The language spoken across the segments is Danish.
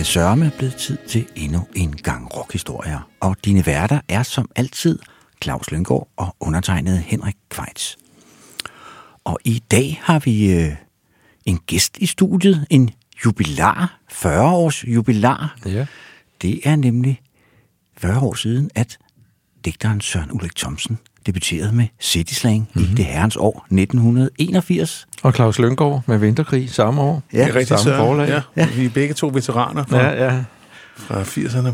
Det sørme blevet tid til endnu en gang rockhistorier. Og dine værter er som altid Claus Lynggaard og undertegnet Henrik Kvejts. Og i dag har vi øh, en gæst i studiet, en jubilar, 40 års jubilar. Ja. Det er nemlig 40 år siden, at digteren Søren Ulrik Thomsen debuterede med City Slang mm-hmm. i det herrens år 1981. Og Claus Lynggaard med Vinterkrig samme år. Ja, Det er rigtigt, samme forlag. Ja. Ja. Vi er begge to veteraner fra, Ja, ja. fra 80'erne.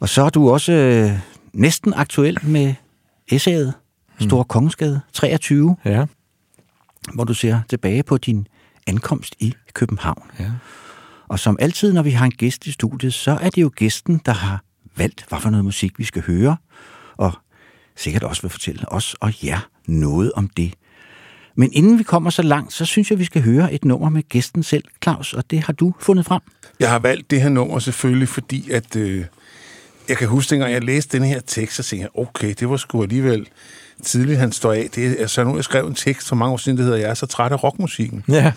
Og så er du også øh, næsten aktuel med essayet Store Kongensgade 23, Ja, hvor du ser tilbage på din ankomst i København. ja. Og som altid, når vi har en gæst i studiet, så er det jo gæsten, der har valgt, hvad for noget musik vi skal høre, sikkert også vil fortælle os og jer noget om det. Men inden vi kommer så langt, så synes jeg, vi skal høre et nummer med gæsten selv, Claus, og det har du fundet frem. Jeg har valgt det her nummer selvfølgelig, fordi at... Øh, jeg kan huske, dengang jeg læste den her tekst, så tænkte okay, det var sgu alligevel tidligt, han står af. Det er så nu, jeg skrev en tekst for mange år siden, der hedder, jeg er så træt af rockmusikken. Ja,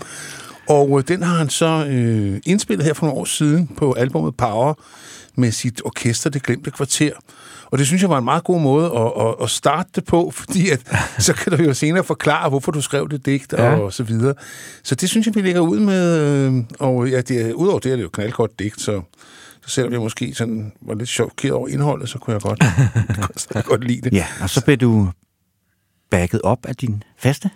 Og øh, den har han så øh, indspillet her for nogle år siden på albumet Power med sit orkester, Det Glemte Kvarter. Og det synes jeg var en meget god måde at, at, at starte det på, fordi at, så kan du jo senere forklare, hvorfor du skrev det digt og, Ja. og så videre. Så det synes jeg, vi lægger ud med. øh, Og ja, det er, udover det er det jo knaldgodt digt, så, så selvom jeg måske sådan var lidt chokeret over indholdet, så kunne jeg godt, godt, godt lide det. Ja, og så blev du backet op af din faste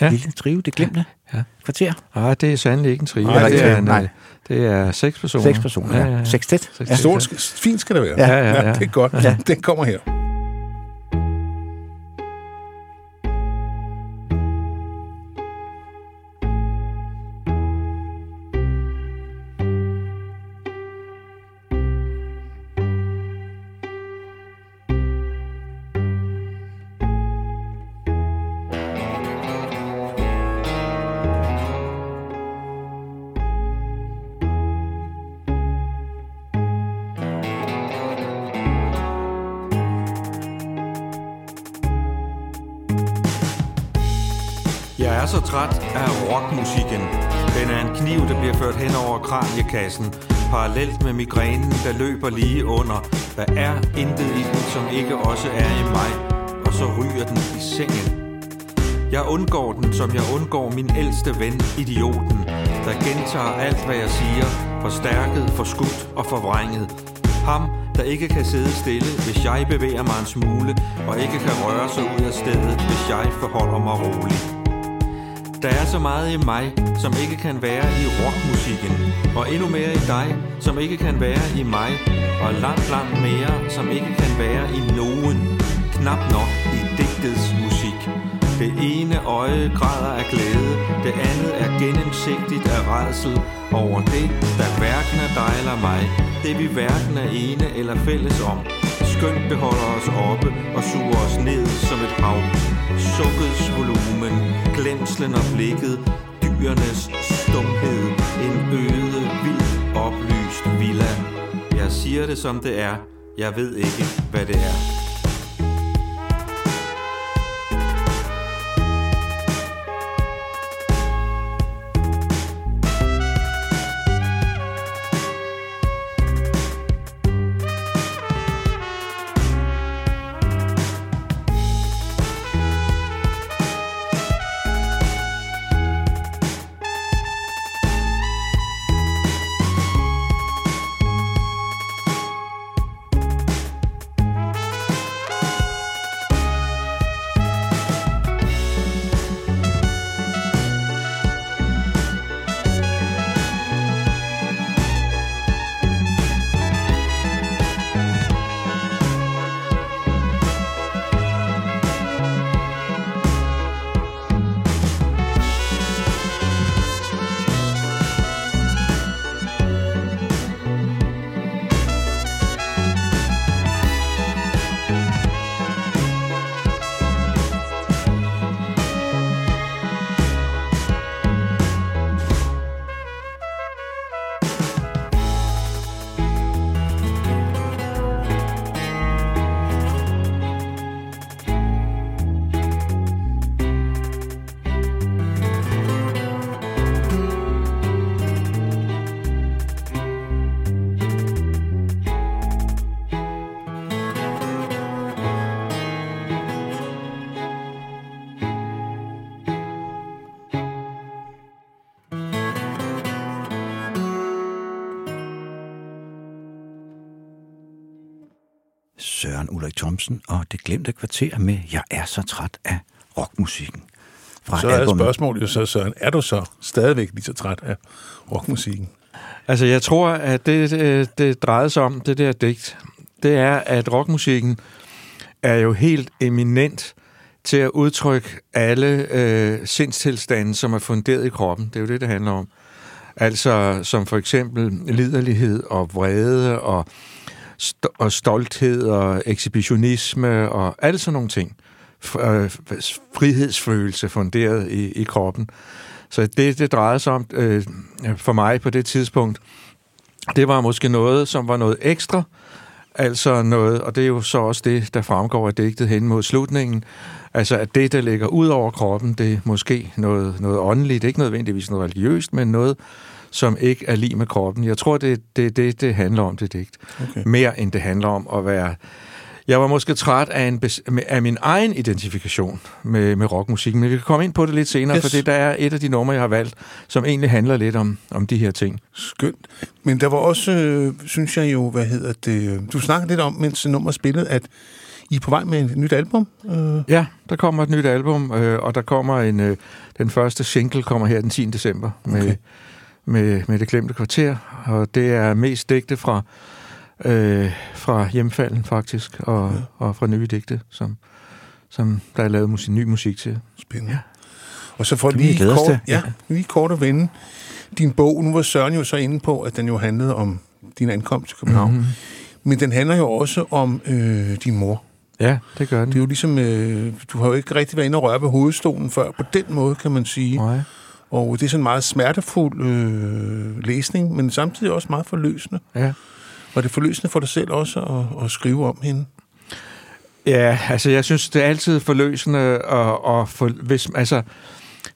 ja. Lille trive, det glemte Ja. kvarter. Ej, det er sandelig ikke en trio. Nej, det, er er- en, nej. Det er seks personer. Seks personer, ja. ja. Sextet. Sextet. Ja. Stort, fint skal det være. Ja, ja, ja. det er godt. Ja. Den kommer her. Portræt er af rockmusikken. Den er en kniv, der bliver ført hen over kraniekassen. Parallelt med migrænen, der løber lige under. Der er intet i den, som ikke også er i mig. Og så ryger den i sengen. Jeg undgår den, som jeg undgår min ældste ven, idioten, der gentager alt, hvad jeg siger, forstærket, forskudt og forvrænget. Ham, der ikke kan sidde stille, hvis jeg bevæger mig en smule, og ikke kan røre sig ud af stedet, hvis jeg forholder mig roligt. Der er så meget i mig, som ikke kan være i rockmusikken, og endnu mere i dig, som ikke kan være i mig, og langt, langt mere, som ikke kan være i nogen, knap nok i digtets musik. Det ene øje græder af glæde, det andet er gennemsigtigt af redsel over det, der hverken er dig eller mig, det vi hverken er ene eller fælles om. Skønt det holder os oppe og suger os ned som et hav. Sukkets volumen, glemslen og blikket, dyrenes stumhed, en øde, vild, oplyst villa. Jeg siger det som det er, jeg ved ikke, hvad det er. Thomsen og Det Glemte Kvarter med Jeg er så træt af rockmusikken. Fra Så er albumet. spørgsmålet jo så, Søren, er du så stadigvæk lige så træt af rockmusikken? Altså, jeg tror, at det, det, det drejede sig om, det der digt, det er, at rockmusikken er jo helt eminent til at udtrykke alle øh, sindstilstande, som er funderet i kroppen. Det er jo det, det handler om. Altså, som for eksempel liderlighed og vrede og, st- og stolthed og ekshibitionisme og alle sådan nogle ting. F- øh, frihedsfølelse funderet i, i kroppen. Så det, det drejede sig om øh, for mig på det tidspunkt, det var måske noget, som var noget ekstra, altså noget, og det er jo så også det, der fremgår af digtet hen mod slutningen, altså at det, der ligger ud over kroppen, det er måske noget, noget åndeligt, ikke nødvendigvis noget religiøst, men noget, som ikke er lige med kroppen. Jeg tror, det er det, det, det handler om, det digt. Okay. Mere end det handler om at være... Jeg var måske træt af, en, af min egen identifikation med, med rockmusik, men vi kan komme ind på det lidt senere, Yes. for det der er et af de numre, jeg har valgt, som egentlig handler lidt om, om de her ting. Skønt. Men der var også, øh, synes jeg jo, hvad hedder det, øh, du snakkede lidt om, mens nummeret spillede, at I er på vej med et nyt album. Øh, Ja, der kommer et nyt album, øh, og der kommer en... Øh, den første single kommer her den 10. december med, Okay. Med, med Det Glemte Kvarter, og det er mest digte fra, øh, fra hjemfalden faktisk, og, ja. og fra nye digte, som, som der er lavet musik, ny musik til. Spændende. Ja. Og så får Det lige kort, til. ja, lige kort at vende din bog. Nu var Søren jo så inde på, at den jo handlede om din ankomst til København. Mhm. Mm-hmm. Men den handler jo også om øh, din mor. Ja, det gør den. Det er jo ligesom, øh, du har jo ikke rigtig været inde og røre ved hovedstolen før, på den måde kan man sige. Nej. Og det er sådan en meget smertefuld øh, læsning, men samtidig også meget forløsende. Ja. Og det er forløsende for dig selv også at, at skrive om hende. Ja, altså jeg synes, det er altid forløsende at, at for, hvis, altså,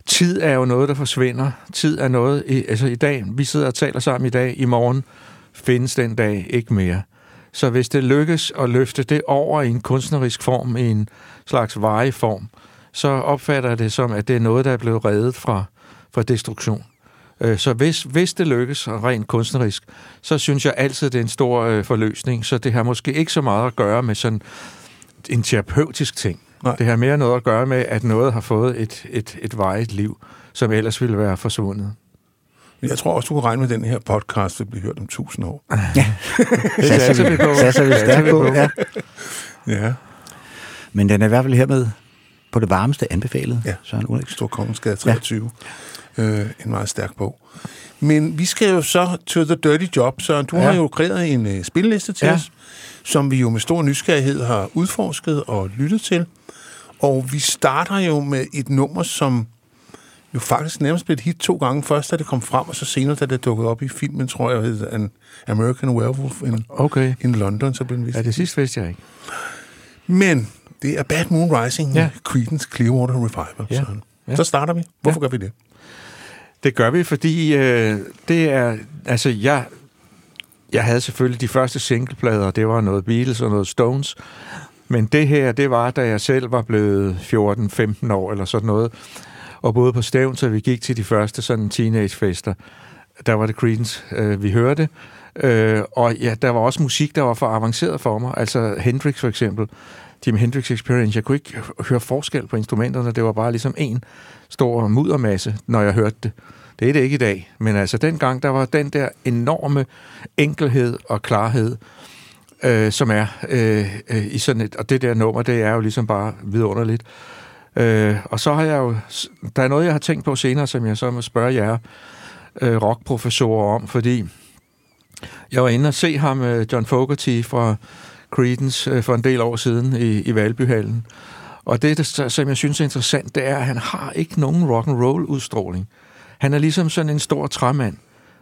tid er jo noget, der forsvinder. Tid er noget, i, altså i dag, vi sidder og taler sammen i dag, i morgen findes den dag ikke mere. Så hvis det lykkes at løfte det over i en kunstnerisk form, i en slags varig form, så opfatter jeg det som, at det er noget, der er blevet reddet fra, fra destruktion. Øh, Så hvis, hvis det lykkes rent kunstnerisk, så synes jeg altid, det er en stor øh, forløsning. Så det har måske ikke så meget at gøre med sådan en terapeutisk ting. Nej. Det har mere noget at gøre med, at noget har fået et, et, et vejet liv, som ellers ville være forsvundet. Men jeg tror også, du kan regne med, at den her podcast vil blive hørt om tusind år. Det satser vi på. Satser vi Satser stærkt vi på, på. ja. Ja. Men den er i hvert fald hermed på det varmeste anbefalet, Ja. Søren Ulrik. Stor Kongensgade 23. Ja. Øh, en meget stærk bog. Men vi skal jo så to the dirty job, så du ja. Har jo kreeret en øh, spilleliste til ja. Os, som vi jo med stor nysgerrighed har udforsket og lyttet til. Og vi starter jo med et nummer, som jo faktisk nærmest blev et hit to gange. Først da det kom frem, og så senere da det dukkede op i filmen, tror jeg, hed An American Werewolf in, Okay. in London, så blev den vist. Ja, det sidste vidste jeg ikke. Men det er Bad Moon Rising, ja. Creedence Clearwater Revival. Ja. Søren. Ja. Så starter vi. Hvorfor ja. gør vi det? Det gør vi, fordi øh, det er... Altså, jeg, jeg havde selvfølgelig de første singleplader, det var noget Beatles og noget Stones. Men det her, det var, da jeg selv var blevet 14-15 år eller sådan noget, og boede på Stævn, så vi gik til de første sådan teenagefester. Der var det Creedence, øh, vi hørte. Øh, og ja, der var også musik, der var for avanceret for mig. Altså Hendrix for eksempel. Jimi Hendrix Experience. Jeg kunne ikke høre forskel på instrumenterne. Det var bare ligesom en stor muddermasse, når jeg hørte det. Det er det ikke i dag. Men altså dengang, der var den der enorme enkelhed og klarhed, øh, som er øh, øh, i sådan et... Og det der nummer, det er jo ligesom bare vidunderligt. Øh, og så har jeg jo... Der er noget, jeg har tænkt på senere, som jeg så må spørge jer øh, rockprofessorer om, fordi jeg var inde og se ham, øh, John Fogerty fra Creedence, øh, for en del år siden i, i Valbyhallen. Og det, der, som jeg synes er interessant, det er, at han har ikke nogen rock and roll udstråling. Han er ligesom sådan en stor træmand.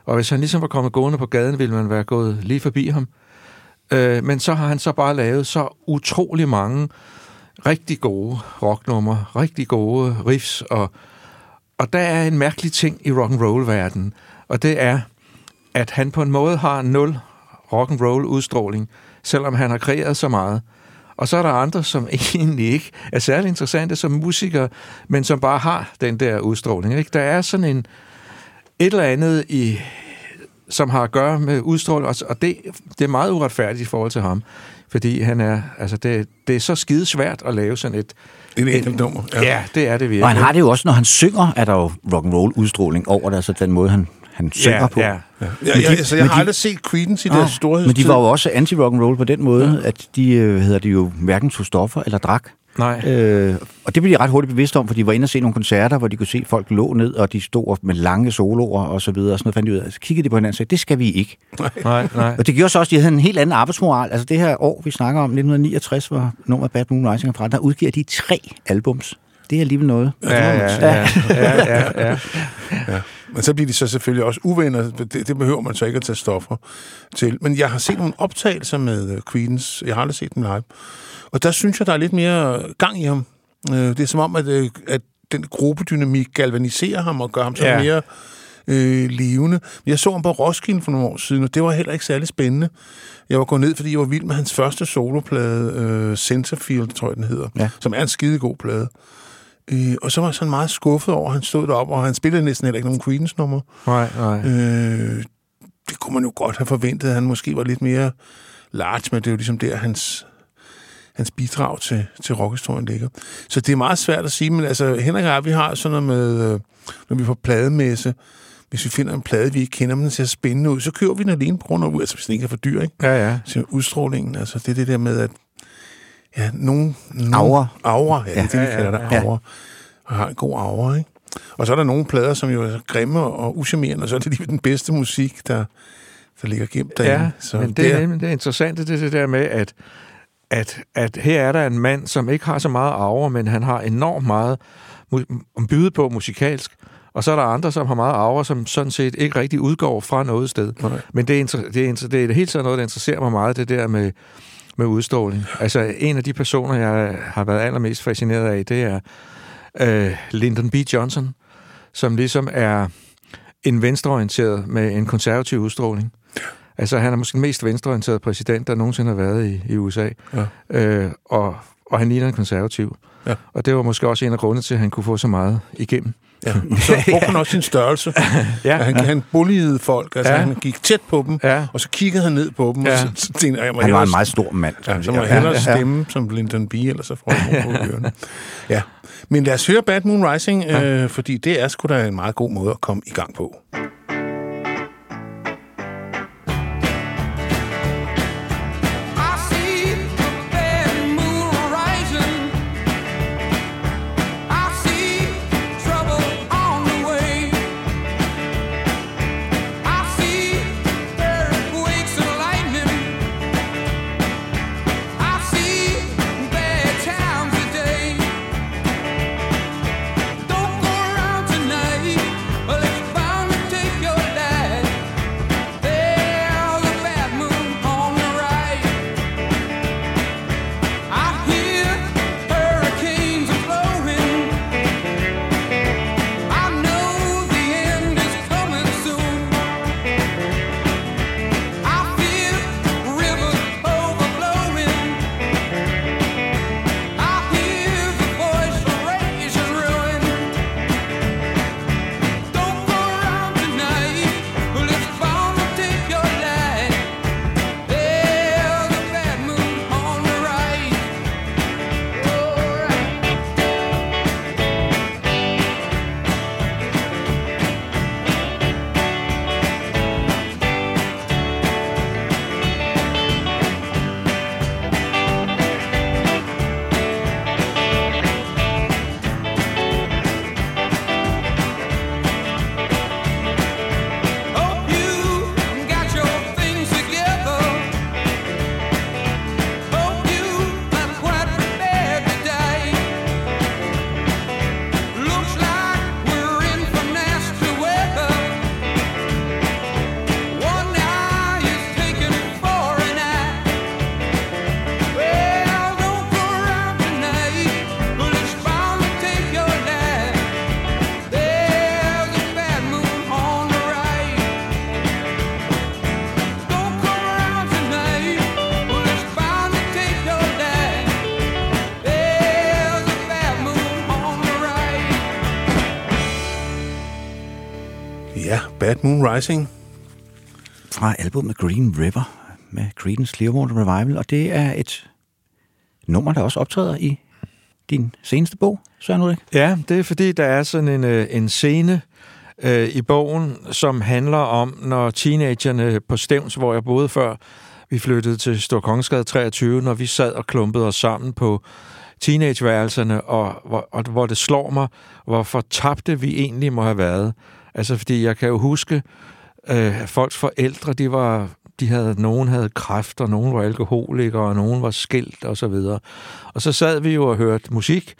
Og hvis han ligesom var kommet gående på gaden, ville man være gået lige forbi ham. Øh, men så har han så bare lavet så utrolig mange rigtig gode rocknumre, rigtig gode riffs, og, og der er en mærkelig ting i rock and roll verdenen, og det er, at han på en måde har nul rock and roll udstråling, selvom han har kreeret så meget. Og så er der andre, som egentlig ikke er særlig interessante som musikere, men som bare har den der udstråling. Ikke? Der er sådan en et eller andet i som har at gøre med udstråling, og- det, det er meget uretfærdigt i forhold til ham. Fordi han er, altså det, det er så skide svært at lave sådan et... En enkelt nummer. Ja. ja, det er det virkelig. Og han har det jo også, når han synger, er der jo rock and roll udstråling over det, altså den måde, han, han synger ja, på. Ja. Ja, jeg, de- altså, jeg men har de- aldrig set Creedence i deres Ah, storhedstid. men de var jo også anti-rock and roll på den måde, ja. at de, øh, hedder de jo, hverken tog stoffer eller drak. Nej. Øh, og det blev de ret hurtigt bevidste om, for de var inde og se nogle koncerter, hvor de kunne se, at folk lå ned, og de stod med lange soloer og så videre. Og sådan noget fandt de ud af. Så kiggede de på hinanden og sagde, det skal vi ikke. Nej, nej. Og det gjorde så også, at de havde en helt anden arbejdsmoral. Altså det her år, vi snakker om, 1969, hvor nummeret Bad Moon Rising er fra, der udgiver de tre albums. Det er alligevel noget. Ja, ja, ja, ja, ja, ja. Ja. Men så bliver de så selvfølgelig også uvenner. Det, det behøver man så ikke at tage stoffer til. Men jeg har set nogle optagelser med øh, Creedence. Jeg har aldrig set dem live. Og der synes jeg, der er lidt mere gang i ham. Øh, Det er som om, at, øh, at den gruppedynamik galvaniserer ham og gør ham så ja. mere øh, levende. Jeg så ham på Roskilde for nogle år siden, og det var heller ikke særlig spændende. Jeg var gået ned, fordi jeg var vild med hans første soloplade, øh, Centerfield, tror jeg, den hedder, Ja. som er en skidegod plade. Øh, og så var jeg sådan meget skuffet over, at han stod deroppe, og han spillede næsten heller ikke nogen Creedence-nummer. Nej, nej. Øh, det kunne man jo godt have forventet, at han måske var lidt mere large, men det er jo ligesom der, hans, hans bidrag til, til rockhistorien ligger. Så det er meget svært at sige, men altså, Henrik og jeg, vi har sådan noget med, øh, når vi får plademesse, hvis vi finder en plade, vi ikke kender, men den ser spændende ud, så køber vi den alene på grund af, altså hvis den ikke er for dyr, ikke? Ja, ja. Så udstrålingen, altså det er det der med, at ja, nogen... nogen Aura. Aura, ja, det er det, Ja, ja, kalder det, ja. aura. Og har en god aura, ikke? Og så er der nogle plader, som jo er grimme og uschammerende, og så er det lige den bedste musik, der, der ligger gemt derinde. Ja, så men det er, nemlig- det er interessant, det, er det der med, at, at, at her er der en mand, som ikke har så meget arver, men han har enormt meget mu- byde på musikalsk. Og så er der andre, som har meget arver, som sådan set ikke rigtig udgår fra noget sted. Nej. Men det er, inter- det, er, inter- det er helt sådan noget, der interesserer mig meget, det der med, med udstråling. Altså, en af de personer, jeg har været allermest fascineret af, det er øh, Lyndon B. Johnson, som ligesom er en venstreorienteret med en konservativ udstråling. Altså, han er måske den mest venstreorienterede præsident, der nogensinde har været i, i USA. Ja. Øh, og, og han ligner en konservativ. Ja. Og det var måske også en af grundene til, at han kunne få så meget igennem. Ja. Så brugte han også sin størrelse. Ja, ja, han, han bulliede folk, altså Ja. ja. han gik tæt på dem, Ja. og så kiggede han ned på dem, Ja. og så, så tænkte jeg, må Han var hellere- en meget stor mand. Ja, så må jeg Ja. hellere stemme som Lyndon B, eller så får jeg på ørerne. Ja, men lad os høre Bad Moon Rising, øh, fordi det er sgu da en meget god måde at komme i gang på. Rising. Fra albumet Green River med Creedence Clearwater Revival, og det er et nummer, der også optræder i din seneste bog, Søren Ulrik. Ja, det er fordi, der er sådan en, øh, en scene øh, i bogen, som handler om, når teenagerne på Stævns, hvor jeg boede før, vi flyttede til Storkongensgade 23, når vi sad og klumpede os sammen på teenageværelserne, og, hvor- og hvor det slår mig, hvor fortabte vi egentlig må have været. Altså, fordi jeg kan jo huske, øh, folks forældre, de var de havde, nogen havde kræft, og nogen var alkoholikere, og nogen var skilt, og så videre. Og så sad vi jo og hørte musik,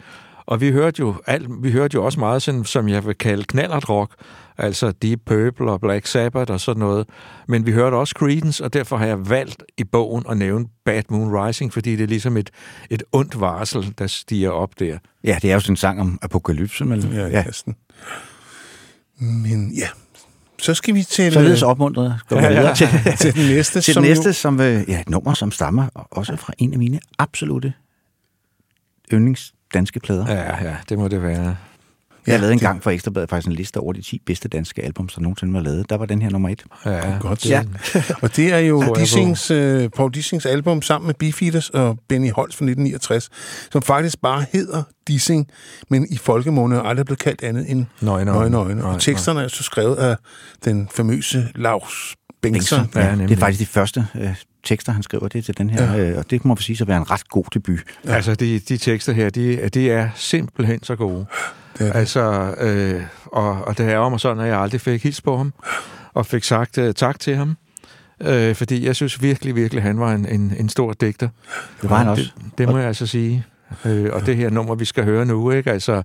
og vi hørte jo, alt, vi hørte jo også meget, sådan, som jeg vil kalde knallert rock, altså Deep Purple og Black Sabbath og sådan noget. Men vi hørte også Creedence, og derfor har jeg valgt i bogen at nævne Bad Moon Rising, fordi det er ligesom et, et ondt varsel, der stiger op der. Ja, det er jo sådan en sang om apokalypse. Men, Ja, ja. Kasten. Men ja, så skal vi til, Således øh, opmuntret går vi videre til, til den næste. til som det næste, Jo, som øh, ja, et nummer, som stammer også fra en af mine absolute yndlings danske plader. Ja, Ja, ja, det må det være. Jeg har lavet en det- gang for Ekstrabladet faktisk en liste over de 10 bedste danske album, der nogensinde var lavet. Der var den her nummer et. Ja, Godt. Ja. Og det er jo Dissings, øh, Paul Dissings album sammen med Beefeaters og Benny Holst fra 1969, som faktisk bare hedder Dissing, men i folkemåne er aldrig blevet kaldt andet end Nøgne Nøgne Øjne. Nej, Og teksterne er så skrevet af den famøse Lars Bengtsson. Ja, Ja, det er faktisk de første øh, tekster, han skriver det til den her, ja. øh, og det må vi sige så være en ret god debut. Ja. Altså, de, de tekster her, de, de er simpelthen så gode. Det det. Altså, øh, og, og det ærger mig sådan, at jeg aldrig fik hils på ham, og fik sagt uh, tak til ham. Øh, fordi jeg synes virkelig, virkelig, han var en, en, en stor digter. Det var han også. Det, det må jeg altså sige. Øh, og det her nummer, vi skal høre nu, ikke? Altså,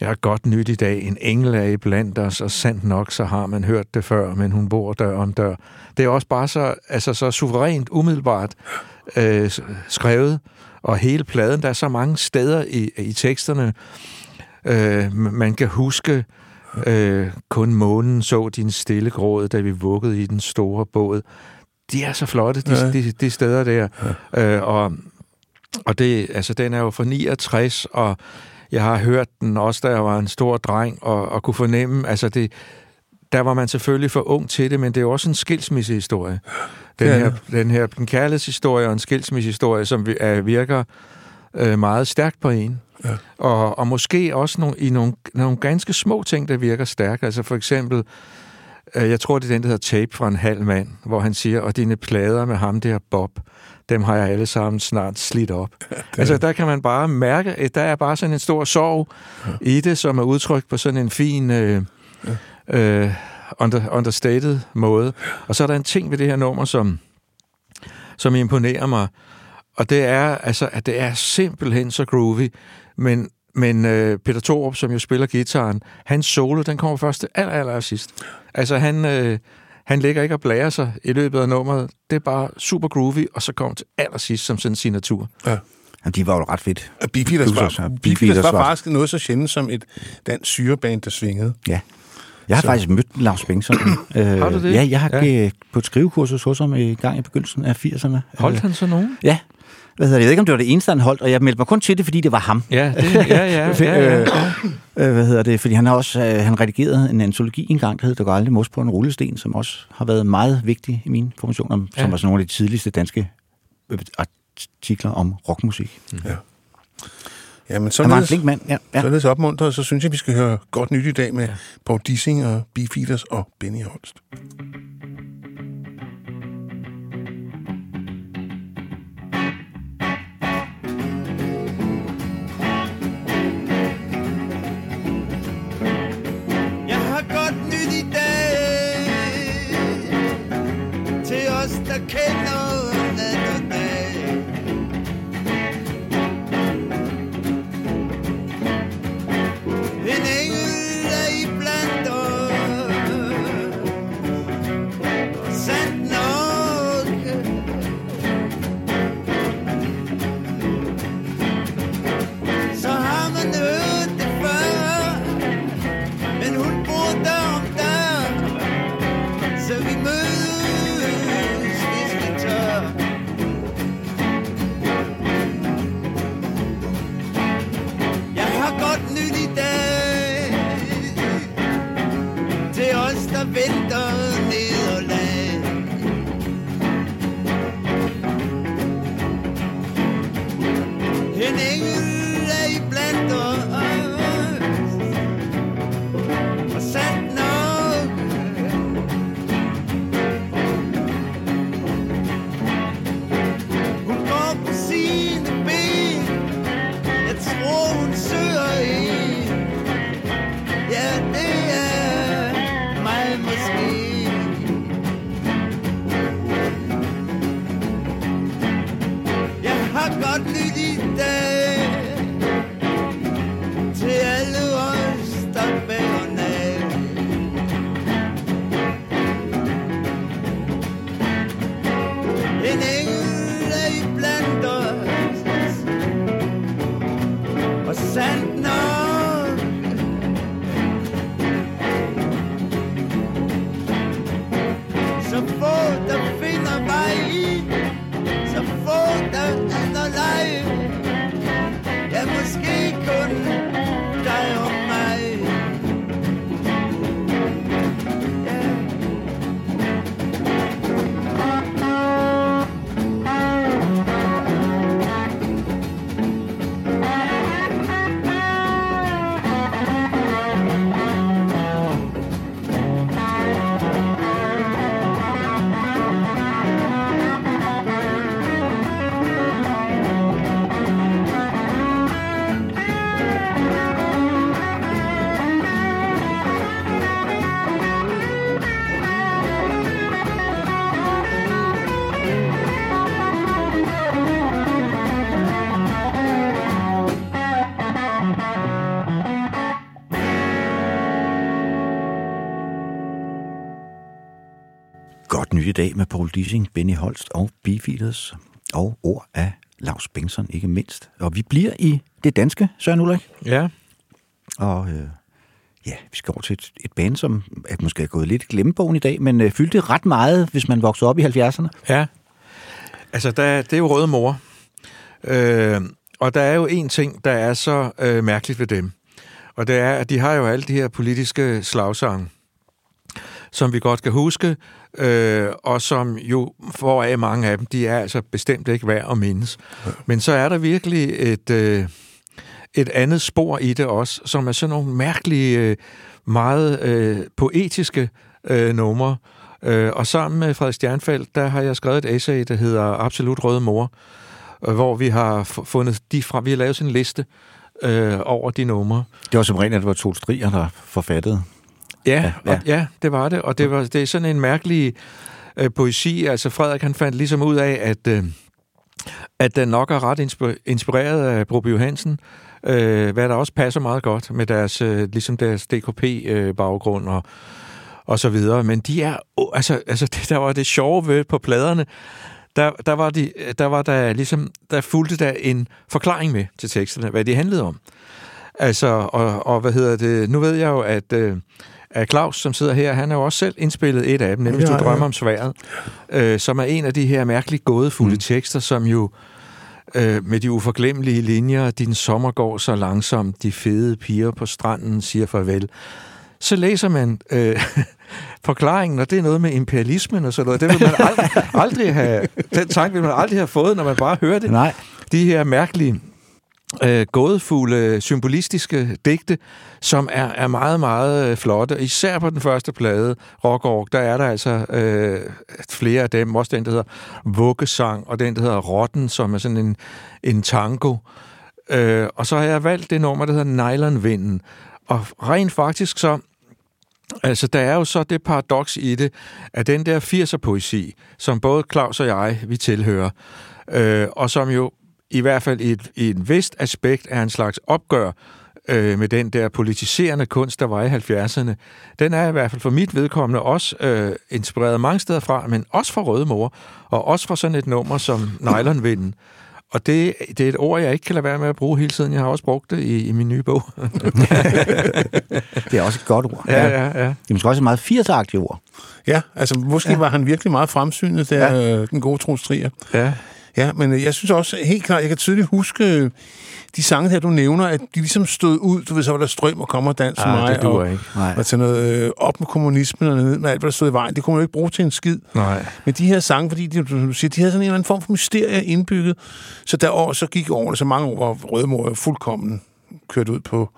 jeg har godt nyt i dag. En engel er i blandt os, og sandt nok, så har man hørt det før, men hun bor dør om dør. Det er også bare så, altså, så suverænt, umiddelbart øh, skrevet, og hele pladen, der er så mange steder i, i teksterne, øh, man kan huske, øh, kun månen så din stille gråd, da vi vuggede i den store båd. De er så flotte, de, Ja. ja. de, de steder der. Ja. Øh, og og det, altså, den er jo fra 69, og jeg har hørt den også, da jeg var en stor dreng, og, og kunne fornemme, altså det, der var man selvfølgelig for ung til det, men det er jo også en skilsmissehistorie. Den er her, den her en kærlighedshistorie og en skilsmissehistorie, som er, virker øh, meget stærkt på en. Ja. Og, og måske også nogle, i nogle, nogle ganske små ting, der virker stærkt. Altså for eksempel, øh, jeg tror, det er den, der hedder Tape fra en halv mand, hvor han siger, og dine plader med ham der Bob, dem har jeg alle sammen snart slidt op. altså der kan man bare mærke, at der er bare sådan en stor sorg ja. i det, som er udtrykt på sådan en fin... Øh, øh, under, understated måde. Og så er der en ting ved det her nummer, som, som imponerer mig, og det er, altså, at det er simpelthen så groovy, men, men øh, Peter Thorup, som jo spiller gitaren, hans solo, den kommer først til aller, aller sidst. Altså, han, øh, han ligger ikke og blærer sig i løbet af nummeret. Det er bare super groovy, og så kommer til allersidst som sådan en signatur. Jamen, de var jo ret fedt. Og Beefeaters Blues var, ja. Beefeaters var faktisk noget så sjældent som et dansk syreband, der svingede. Ja. Jeg har Så- faktisk mødt Lars Bengtsson. øh, Har du det? Ja, jeg har Ja. ja. på et skrivekursus hos ham i gang i begyndelsen af 80'erne. Holdt Øh, han så nogen? Ja. Hvad hedder det? Jeg ved ikke, om det var det eneste, han holdt, og jeg meldte mig kun til det, fordi det var ham. Ja, det, ja, ja, ja, ja, ja. Øh, hvad hedder det? Fordi han har også øh, han redigerede en antologi engang, der hedder går aldrig mos på en rullesten, som også har været meget vigtig i mine formationer, som Ja. var sådan nogle af de tidligste danske øh, artikler om rockmusik. Jamen, Han var en flink mand, ja. ja. således opmuntret, så synes jeg, vi skal høre godt nyt i dag med Paul Dissing og Beefeaters og Benny Holst. Jeg Til os Så få der dag med Paul Dissing, Benny Holst og Beefeaters. Og ord af Lars Bengtsson, ikke mindst. Og vi bliver i det danske, Søren Ulrik. Ja, Og øh, ja, vi skal over til et, et band, som er måske er gået lidt glemmebogen i dag, men øh, fyldte ret meget, hvis man voksede op i 70'erne. Ja. Altså, der, det er jo Røde Mor. Øh, og der er jo en ting, der er så øh, mærkeligt ved dem. Og det er, at de har jo alle de her politiske slagsange, som vi godt kan huske, øh, og som jo, for af mange af dem, de er altså bestemt ikke værd at mindes. Men så er der virkelig et, øh, et andet spor i det også, som er sådan nogle mærkelige, øh, meget øh, poetiske øh, numre. Øh, og sammen med Frederik Stjernfeldt, der har jeg skrevet et essay, der hedder Absolut Røde Mor, øh, hvor vi har fundet de fra, vi har lavet sådan en liste øh, over de numre. Det var som rent, at det var to striger, der forfattede. Ja, Ja. Og, ja det var det. Og det, var, det er sådan en mærkelig øh, poesi. Altså Frederik han fandt ligesom ud af, at, øh, at den nok er ret insp- inspireret af Broby Johansen, øh, hvad der også passer meget godt med deres, øh, ligesom deres DKP-baggrund og, og så videre. Men de er, oh, altså, altså det, der var det sjove ved på pladerne, der, der, var de, der var der ligesom, der fulgte der en forklaring med til teksterne, hvad de handlede om. Altså, og, og hvad hedder det, nu ved jeg jo, at, øh, at Claus, som sidder her, han har jo også selv indspillet et af dem, nemlig Ja, Du drømmer om sværet, øh, som er en af de her mærkeligt gådefulde mm. tekster, som jo øh, med de uforglemmelige linjer, din sommer går så langsomt, de fede piger på stranden siger farvel. Så læser man øh, forklaringen, og det er noget med imperialismen og sådan noget. Det vil man aldrig, aldrig have, den tanke vil man aldrig have fået, når man bare hører det Nej. de her mærkelige, øh, gådefulde, symbolistiske digte, som er, er meget, meget øh, flotte. Især på den første plade, Rockorg, der er der altså øh, flere af dem. Også den, der hedder Vuggesang, og den, der hedder Rotten, som er sådan en, en tango. Øh, og så har jeg valgt det nummer, der hedder Nylonvinden. Og rent faktisk så Altså, der er jo så det paradoks i det, at den der 80'er-poesi, som både Claus og jeg, vi tilhører, øh, og som jo i hvert fald i et, i et vist aspekt er en slags opgør øh, med den der politiserende kunst, der var i 70'erne, den er i hvert fald for mit vedkommende også øh, inspireret mange steder fra, men også fra Røde Mor, og også fra sådan et nummer som Nylonvinden. Og det, det er et ord, jeg ikke kan lade være med at bruge hele tiden. Jeg har også brugt det i, i min nye bog. Det er også et godt ord. ja, ja, ja. Det er måske også et meget 80'er ord. Ja, altså måske ja. var han virkelig meget fremsynet, der ja. den gode Troels Trier. ja. Ja, men øh, jeg synes også helt klart, jeg kan tydeligt huske øh, de sange her, du nævner, at de ligesom stod ud. Du ved, så var der strøm og kommer og dans Ah, mig. det og, ikke. Nej. Og til noget øh, op med kommunismen og ned med alt, hvad der stod i vejen. Det kunne man jo ikke bruge til en skid. Nej. Men de her sange, fordi de, du siger, de havde sådan en eller anden form for mysterie indbygget. Så der år, så gik årene, så mange år var Rødemor jo fuldkommen kørt ud på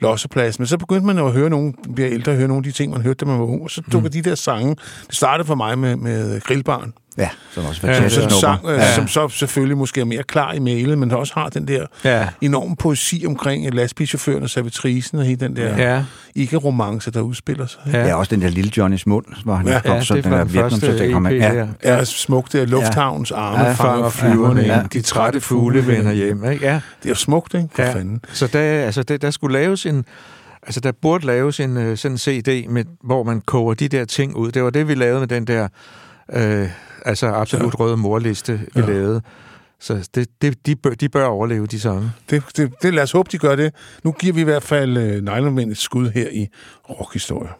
lossepladsen. Men så begyndte man jo at høre nogle, bliver ældre at høre nogle af de ting, man hørte, da man var ung. Og så dukker de der sange. Det startede for mig med, med Grillbarn. Ja, som også Ja, Så en nummer. sang, øh, som så selvfølgelig måske er mere klar i mailet, men også har den der Ja. enorm poesi omkring lastbilchaufføren og servitrisen og hele den der Ja. ikke-romance, der udspiller sig. Ja. Ja, også den der lille Johnnys mund, hvor han Ja, ja, kom ja, så det den var der den Vietnam, så det kom ja. der. Ja, smukt det er lufthavns arme Ja, ja, fanger flyverne. Ja. De trætte fugle vender hjem, ikke? Ja. Det er smukt, ikke? For Ja. fanden. Så der, altså, der, der skulle laves en... Altså, der burde laves en øh, sådan en CD, med, hvor man koger de der ting ud. Det var det, vi lavede med den der... Øh, altså, absolut ja. røde morliste, vi Ja. lavede. Så det, det, de, bør, de bør overleve, de sange. Det, det, det, lad os håbe, de gør det. Nu giver vi i hvert fald øh, Nylonmænd et skud her i rockhistorie.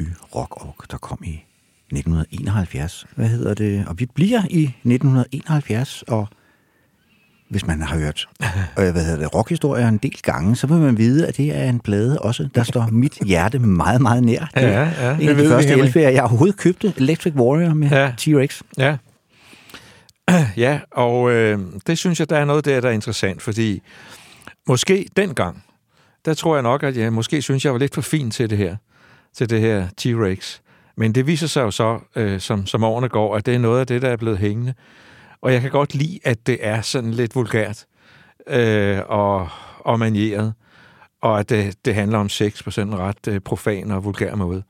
Debut Rock Ork, der kom i 1971. Hvad hedder det? Og vi bliver i 1971, og hvis man har hørt øh, hvad hedder det, rockhistorier en del gange, så vil man vide, at det er en plade også, der står mit hjerte meget, meget nær. Det er Ja, ja. en af de første elfærd, jeg overhovedet købte, Electric Warrior med Ja. T-Rex. Ja. Ja, og øh, det synes jeg, der er noget der, der er interessant, fordi måske dengang, der tror jeg nok, at jeg måske synes, jeg var lidt for fin til det her, til det her T-Rex. Men det viser sig jo så, øh, som, som årene går, at det er noget af det, der er blevet hængende. Og jeg kan godt lide, at det er sådan lidt vulgært øh, og, og manieret, og at det, det handler om sex på sådan en ret øh, profan og vulgær måde.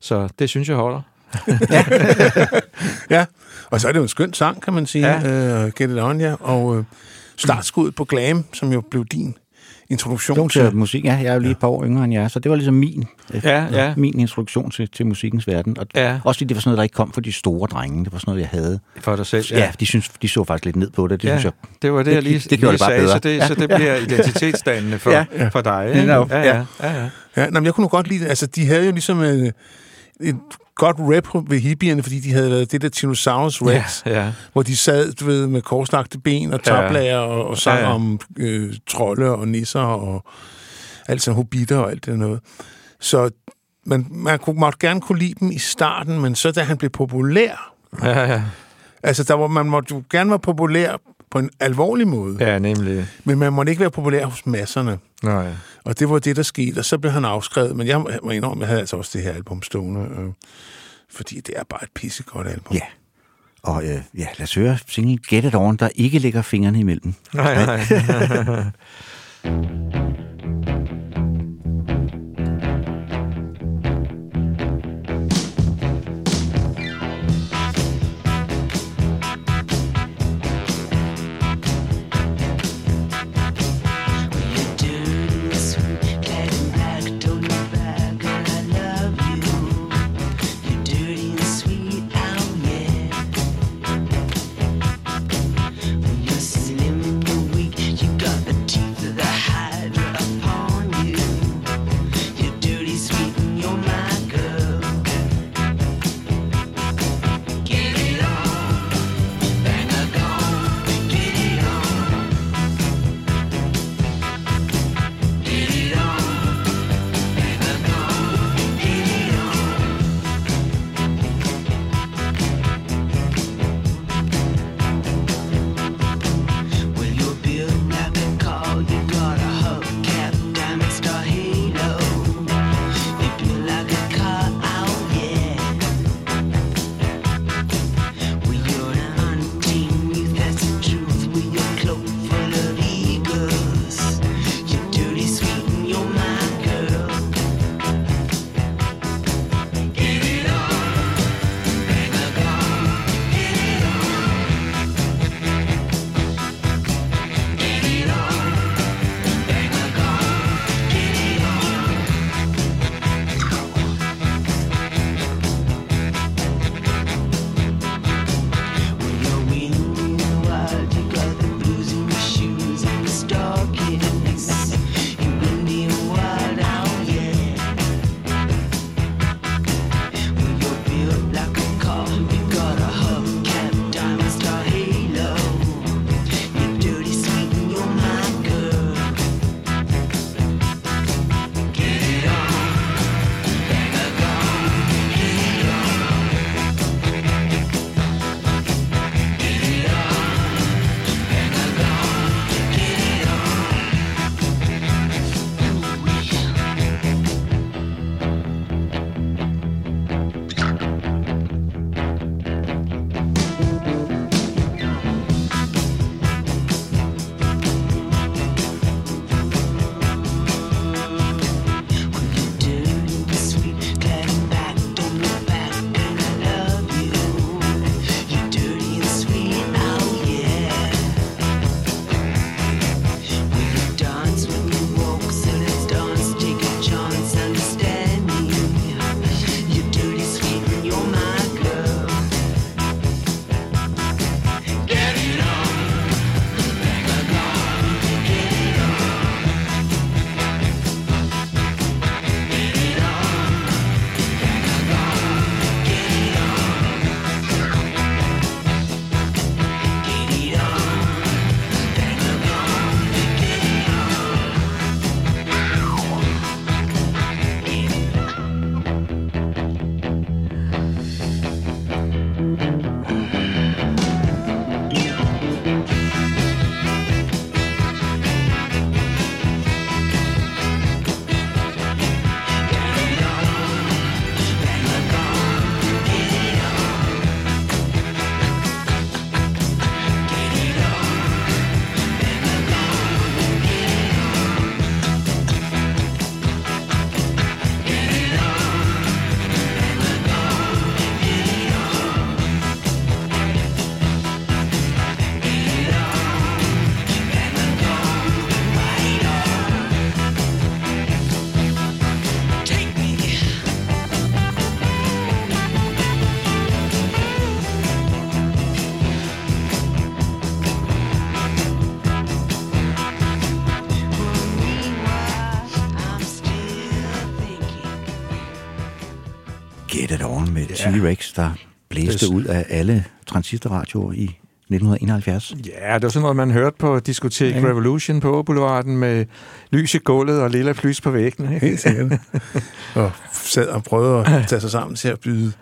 Så det synes jeg holder. Ja, og så er det jo en skøn sang, kan man sige. Ja. Uh, Get It On, ja. Og uh, startskuddet på Glam, som jo blev din introduktion Introduktion til musik, ja, jeg er jo lige et par år yngre end jer, så det var ligesom min, øh, Ja, ja. min introduktion til, til musikkens verden. Og Ja. Også fordi det var sådan noget, der ikke kom for de store drenge. Det var sådan noget, jeg havde. For dig selv, Ja, ja de, synes, de så faktisk lidt ned på det. Det ja, synes jeg. det var det, jeg lige, det- det gjorde lige det bare sagde, bedre. så det, så det bliver identitetsdannende for, Ja. ja. for dig. Ja, Ikke? ja. Ja, ja, ja, ja. Ja, nå, men jeg kunne godt lide det. Altså, de havde jo ligesom øh, et godt rap ved hippierne, fordi de havde lavet det der Tyrannosaurus Rex, Ja, ja. hvor de sad du ved, med korslagte ben og Ja. taplager og, og sang Ja, ja, om øh, trolde og nisser og alt sådan hobitter og alt det noget. Så man, man kunne, måtte gerne kunne lide dem i starten, men så da han blev populær, ja, ja. altså der var, man måtte jo gerne være populær på en alvorlig måde, ja. nemlig. men man måtte ikke være populær hos masserne. Nej. Og det var det, der skete, og så blev han afskrevet. Men jeg må indrømme, jeg havde altså også det her album stående, øh, fordi det er bare et pissegodt album. Ja. Og øh, ja, lad os høre single Get It On, der ikke ligger fingrene imellem. Nej, nej. Tilly Rex, der blæste ud af alle transistorradioer i 1971. Ja, det var sådan noget, man hørte på Diskotek Ja. Revolution på Boulevarden med lys i gulvet og lilla lys på væggene. Helt sikkert. og sad og prøvede at tage sig sammen til at byde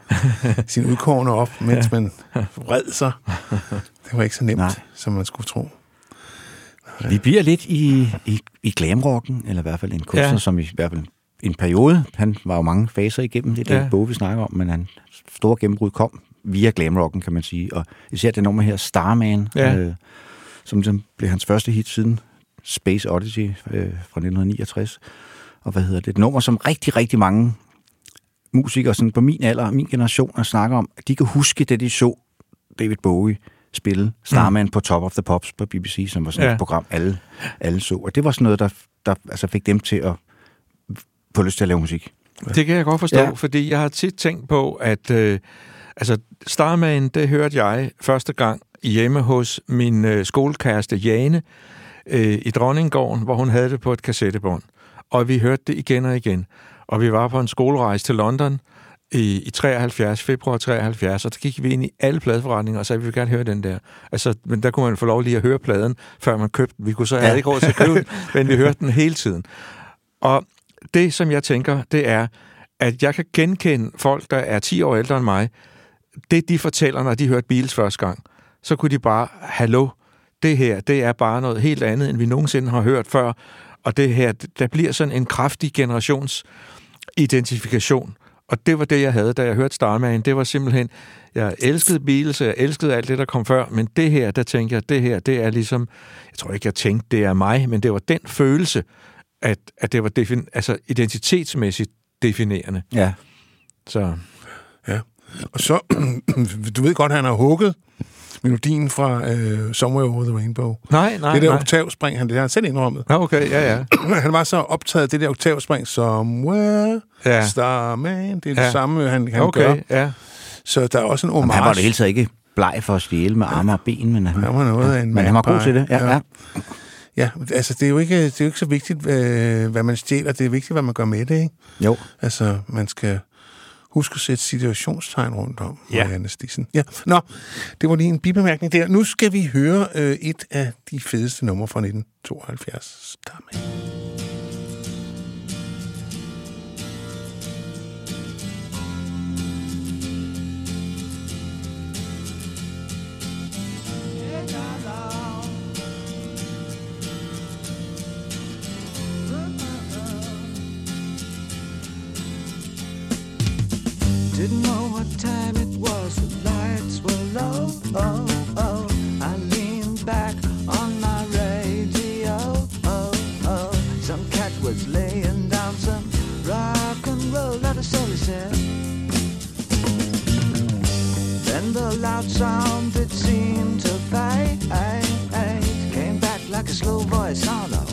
sine udkårne op, mens man vred sig. Det var ikke så nemt, Nej. Som man skulle tro. Vi bliver lidt i, i, i glamrocken, eller i hvert fald en kunstner, Ja. som i hvert fald en periode, han var jo mange faser igennem det, den Ja. ja. bog, vi snakker om, men han store gennembrud kom via glamrocken, kan man sige. Og især det nummer her, Starman, Ja. øh, som ligesom blev hans første hit siden Space Odyssey øh, fra 1969. Og hvad hedder det? Et nummer, som rigtig, rigtig mange musikere sådan på min alder, min generation, snakker om, at de kan huske, da de så David Bowie spille Starman mm. på Top of the Pops på BBC, som var sådan ja. et program, alle, alle så. Og det var sådan noget, der, der altså fik dem til at få lyst til at lave musik. Det kan jeg godt forstå, ja. Fordi jeg har tit tænkt på, at øh, altså, Starman, det hørte jeg første gang hjemme hos min øh, skolekæreste Jane øh, i Dronninggården, hvor hun havde det på et kassettebånd. Og vi hørte det igen og igen. Og vi var på en skolerejse til London i, i 73, februar 73, og der gik vi ind i alle pladeforretninger og sagde, vi vil gerne høre den der. Altså, men der kunne man få lov lige at høre pladen, før man købte den. Vi kunne så Ja. ikke råd til at købe den, men vi hørte den hele tiden. Og det, som jeg tænker, det er, at jeg kan genkende folk, der er 10 år ældre end mig. Det, de fortæller, når de hørte Beatles første gang, så kunne de bare, hallo, det her, det er bare noget helt andet, end vi nogensinde har hørt før. Og det her, der bliver sådan en kraftig generationsidentifikation. Og det var det, jeg havde, da jeg hørte Starman. Det var simpelthen, jeg elskede Beatles, jeg elskede alt det, der kom før, men det her, der tænker jeg, det her, det er ligesom, jeg tror ikke, jeg tænkte, det er mig, men det var den følelse, at, at det var defin, altså identitetsmæssigt definerende. Ja. Så Ja. Og så, du ved godt, han har hugget melodien fra uh, Somewhere Over the Rainbow. nej, nej, det der nej. oktavspring, han det har selv indrømmet. Ja, okay, ja, ja. han var så optaget af det der oktavspring, Somewhere Ja. Starman. Det er det Ja. samme, han, han Okay, gør. ja. Så der er også en Jamen, homage. han var det hele taget ikke bleg for at stjæle med arme og ben, men han, Han var noget af en men han var god til det. Ja, ja. Ja, altså det er jo ikke, det er jo ikke så vigtigt, øh, hvad man stjæler. Det er vigtigt, hvad man gør med det, ikke? Jo. Altså, man skal huske at sætte situationstegn rundt om, Ja. Marianne. Ja, nå, det var lige en bibemærkning der. Nu skal vi høre øh, et af de fedeste numre fra 1972. Starman. Didn't know what time it was, the lights were low. Oh, oh. I leaned back on my radio. Oh, oh. Some cat was laying down some rock and roll, that all he said. Then the loud sound that seemed to fade. Came back like a slow voice on a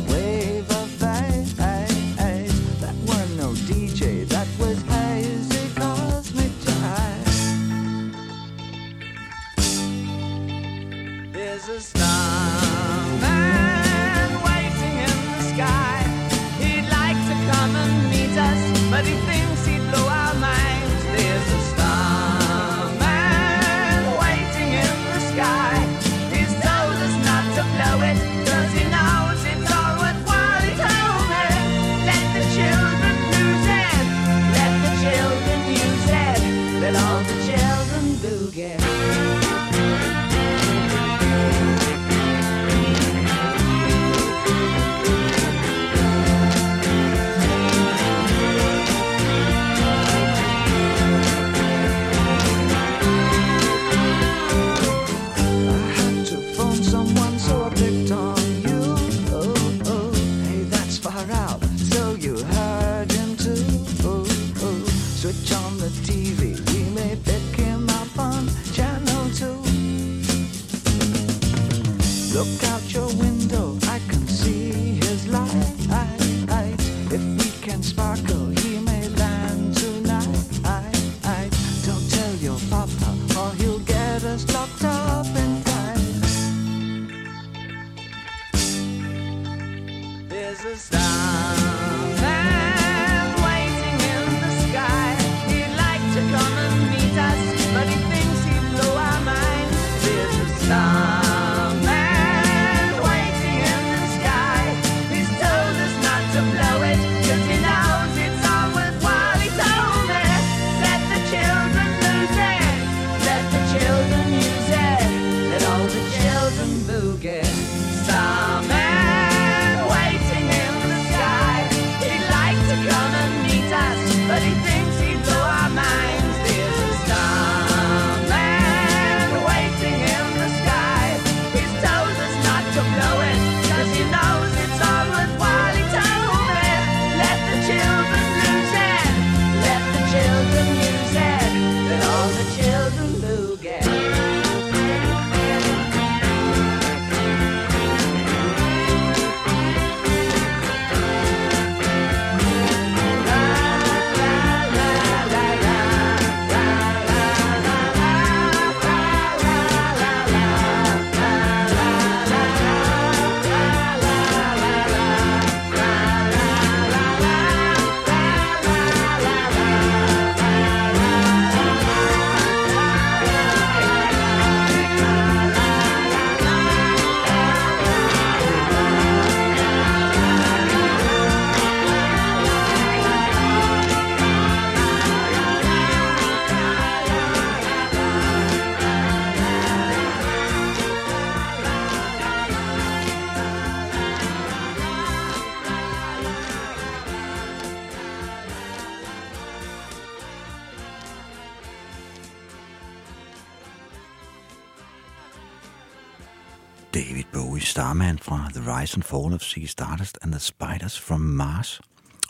Rise and Fall of Ziggy Stardust and the Spiders from Mars.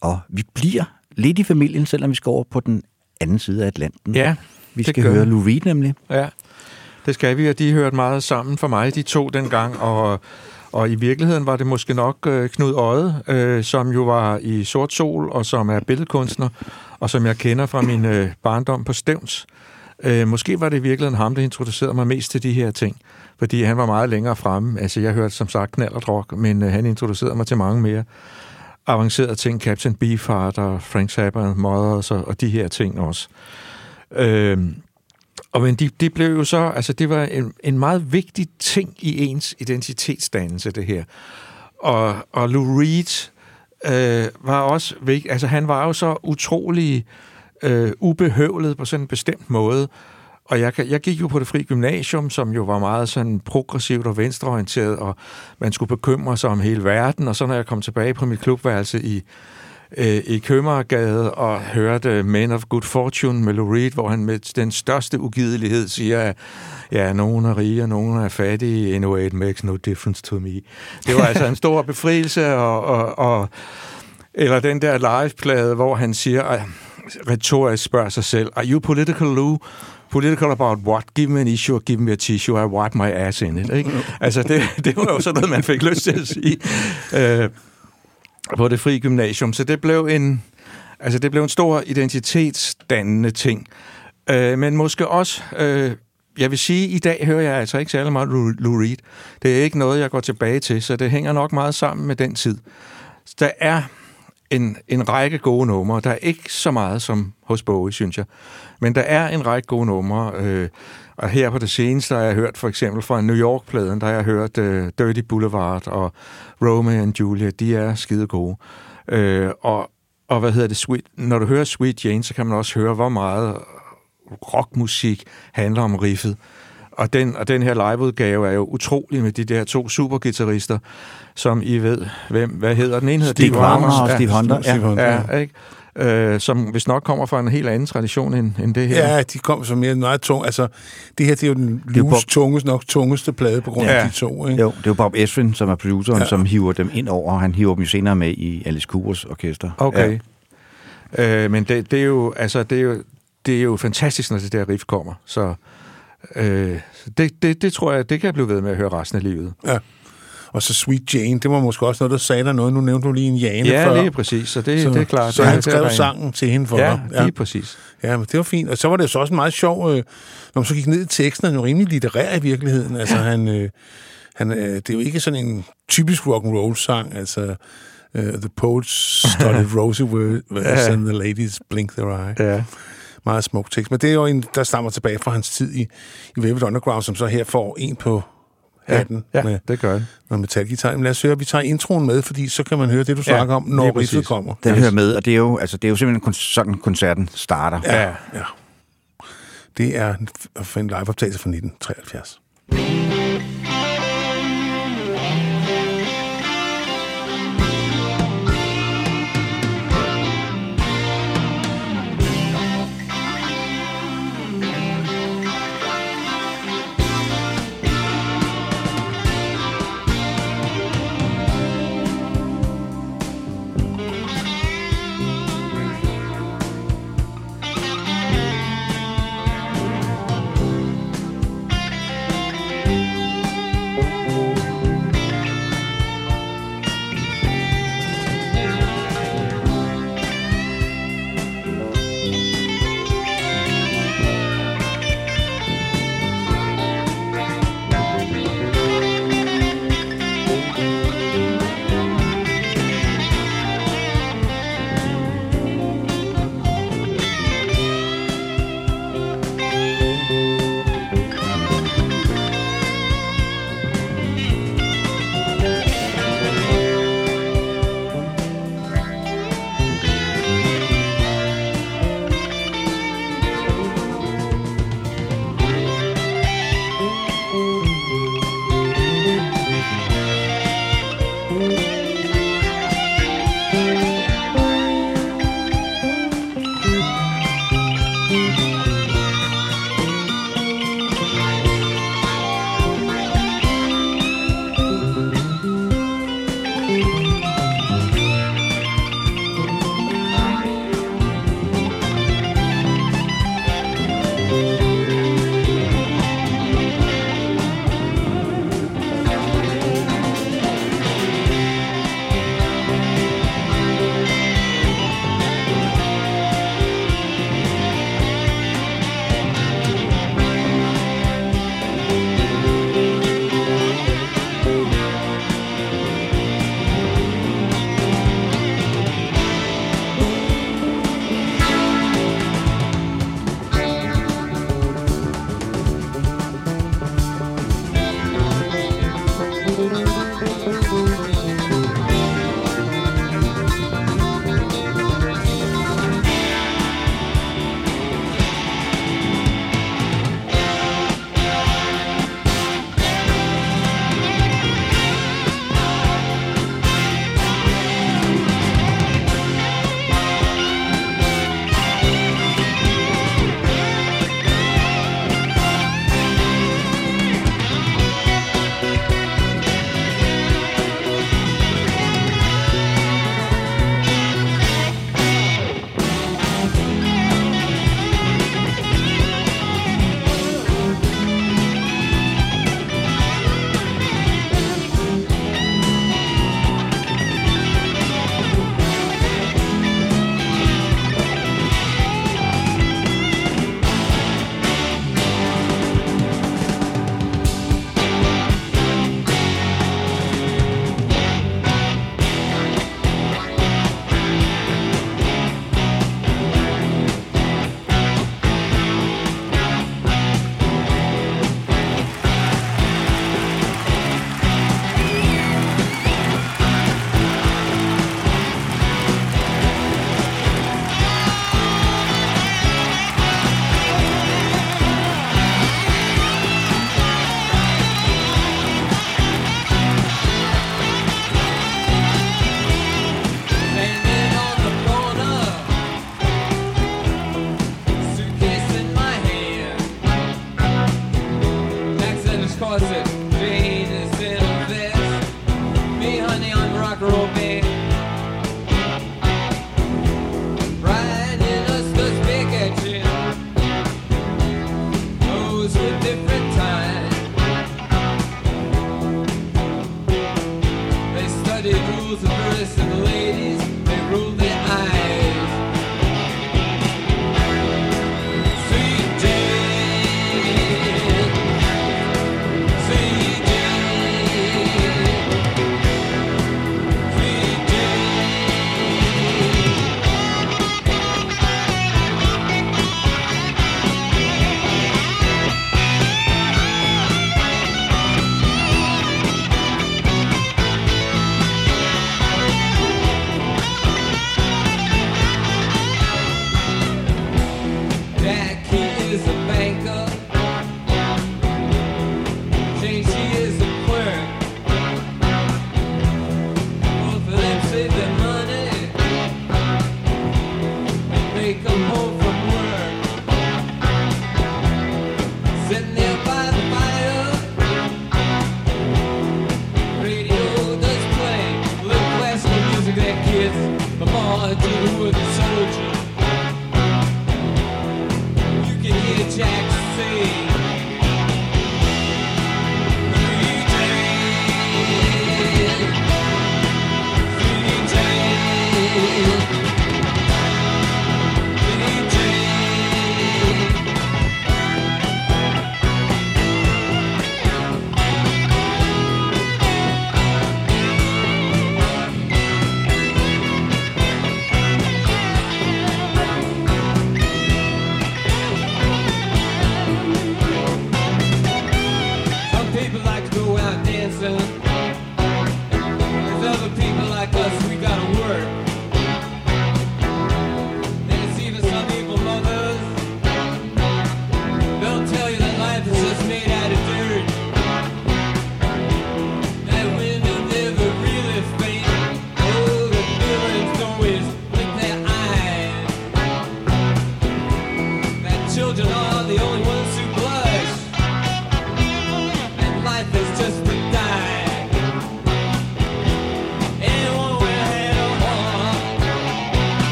Og vi bliver lidt i familien, selvom vi skal over på den anden side af Atlanten. Ja, vi skal gør høre. Lou Reed nemlig. Ja, det skal vi, og de hørte meget sammen for mig, de to dengang, og, og i virkeligheden var det måske nok øh, Knud Øde, øh, som jo var i Sort Sol, og som er billedkunstner, og som jeg kender fra min øh, barndom på Stævns. Øh, måske var det i virkeligheden ham, der introducerede mig mest til de her ting, fordi han var meget længere fremme. Altså, jeg hørte som sagt knallertrock, men øh, han introducerede mig til mange mere avancerede ting, Captain Beefheart og Frank Zappa og Mothers og, og de her ting også. Øh, og men de, de blev jo så, altså det var en, en meget vigtig ting i ens identitetsdannelse, det her. Og, og Lou Reed øh, var også vigtig, altså han var jo så utrolig øh, ubehøvlet på sådan en bestemt måde. Og jeg, jeg gik jo på det fri gymnasium, som jo var meget sådan progressivt og venstreorienteret, og man skulle bekymre sig om hele verden. Og så når jeg kom tilbage på mit klubværelse i, øh, i Købmagergade og hørte Men of Good Fortune med Lou Reed, hvor han med den største ugidelighed siger, at ja, nogen er rige, og nogen er fattige, anyway, it makes no difference to me. Det var altså en stor befrielse, og, og, og eller den der liveplade, hvor han siger, retorisk spørger sig selv, are you political, Lou? Political about what? Give me an issue, give me a tissue, I wipe my ass in it. Ikke? Altså, det, det var jo sådan noget, man fik lyst til at sige øh, på det frie gymnasium. Så det blev en, altså, det blev en stor identitetsdannende ting. Øh, men måske også, øh, jeg vil sige, i dag hører jeg altså ikke særlig meget Lou, Lou Reed. Det er ikke noget, jeg går tilbage til, så det hænger nok meget sammen med den tid. Der er en, en række gode numre. Der er ikke så meget som hos Bowie, synes jeg. Men der er en række gode numre. Øh, og her på det seneste har jeg hørt for eksempel fra New York-pladen, der har jeg hørt øh, Dirty Boulevard og Romeo and Julia. De er skide gode. Øh, og, og hvad hedder det? Sweet, når du hører Sweet Jane, så kan man også høre, hvor meget rockmusik handler om riffet. Og den, og den her liveudgave er jo utrolig med de der to supergitarrister, som I ved, hvem, hvad hedder den ene? hedder Steve Wonder og Ja, Steve Hunter. Ja. Hunter. Ja, ikke? Øh, som hvis nok kommer fra en helt anden tradition end, end det her. Ja, de kom så mere meget tung. Altså, det her det er jo den Bob- tungeste, nok tungeste plade på grund af Ja. de to. Ikke? Jo, det er jo Bob Esrin, som er produceren, Ja. ja. som hiver dem ind over. Han hiver dem jo senere med i Alice Coopers orkester. Okay. Ja. Øh, men det, det, er jo, altså, det, er jo, det er jo fantastisk, når det der riff kommer. Så øh, det, det, det tror jeg, det kan jeg blive ved med at høre resten af livet. Ja. Og så Sweet Jane, det var måske også noget, der sagde dig noget. Nu nævnte du lige en Jane Ja, før. lige præcis. Så det, så, det er klart. Så det, han det skrev en- sangen til hende for Ja, dig. lige præcis. Ja, men det var fint. Og så var det jo så også en meget sjov, øh, når man så gik ned i teksten, han er jo rimelig litterær i virkeligheden. Altså, han, øh, han, øh, det er jo ikke sådan en typisk rock and roll sang, altså uh, The Poets Started Rosy Words Ja. and the Ladies Blink Their Eye. Ja. Meget smuk tekst. Men det er jo en, der stammer tilbage fra hans tid i, i Velvet Underground, som så her får en på hatten Ja, med, det gør det. med metalgitar. Men lad os høre, vi tager introen med, fordi så kan man høre det, du snakker om, når riffet kommer. Den hører med, og det er jo, altså, det er jo simpelthen sådan, koncerten starter. Ja. Ja. Det er en liveoptagelse fra 1973.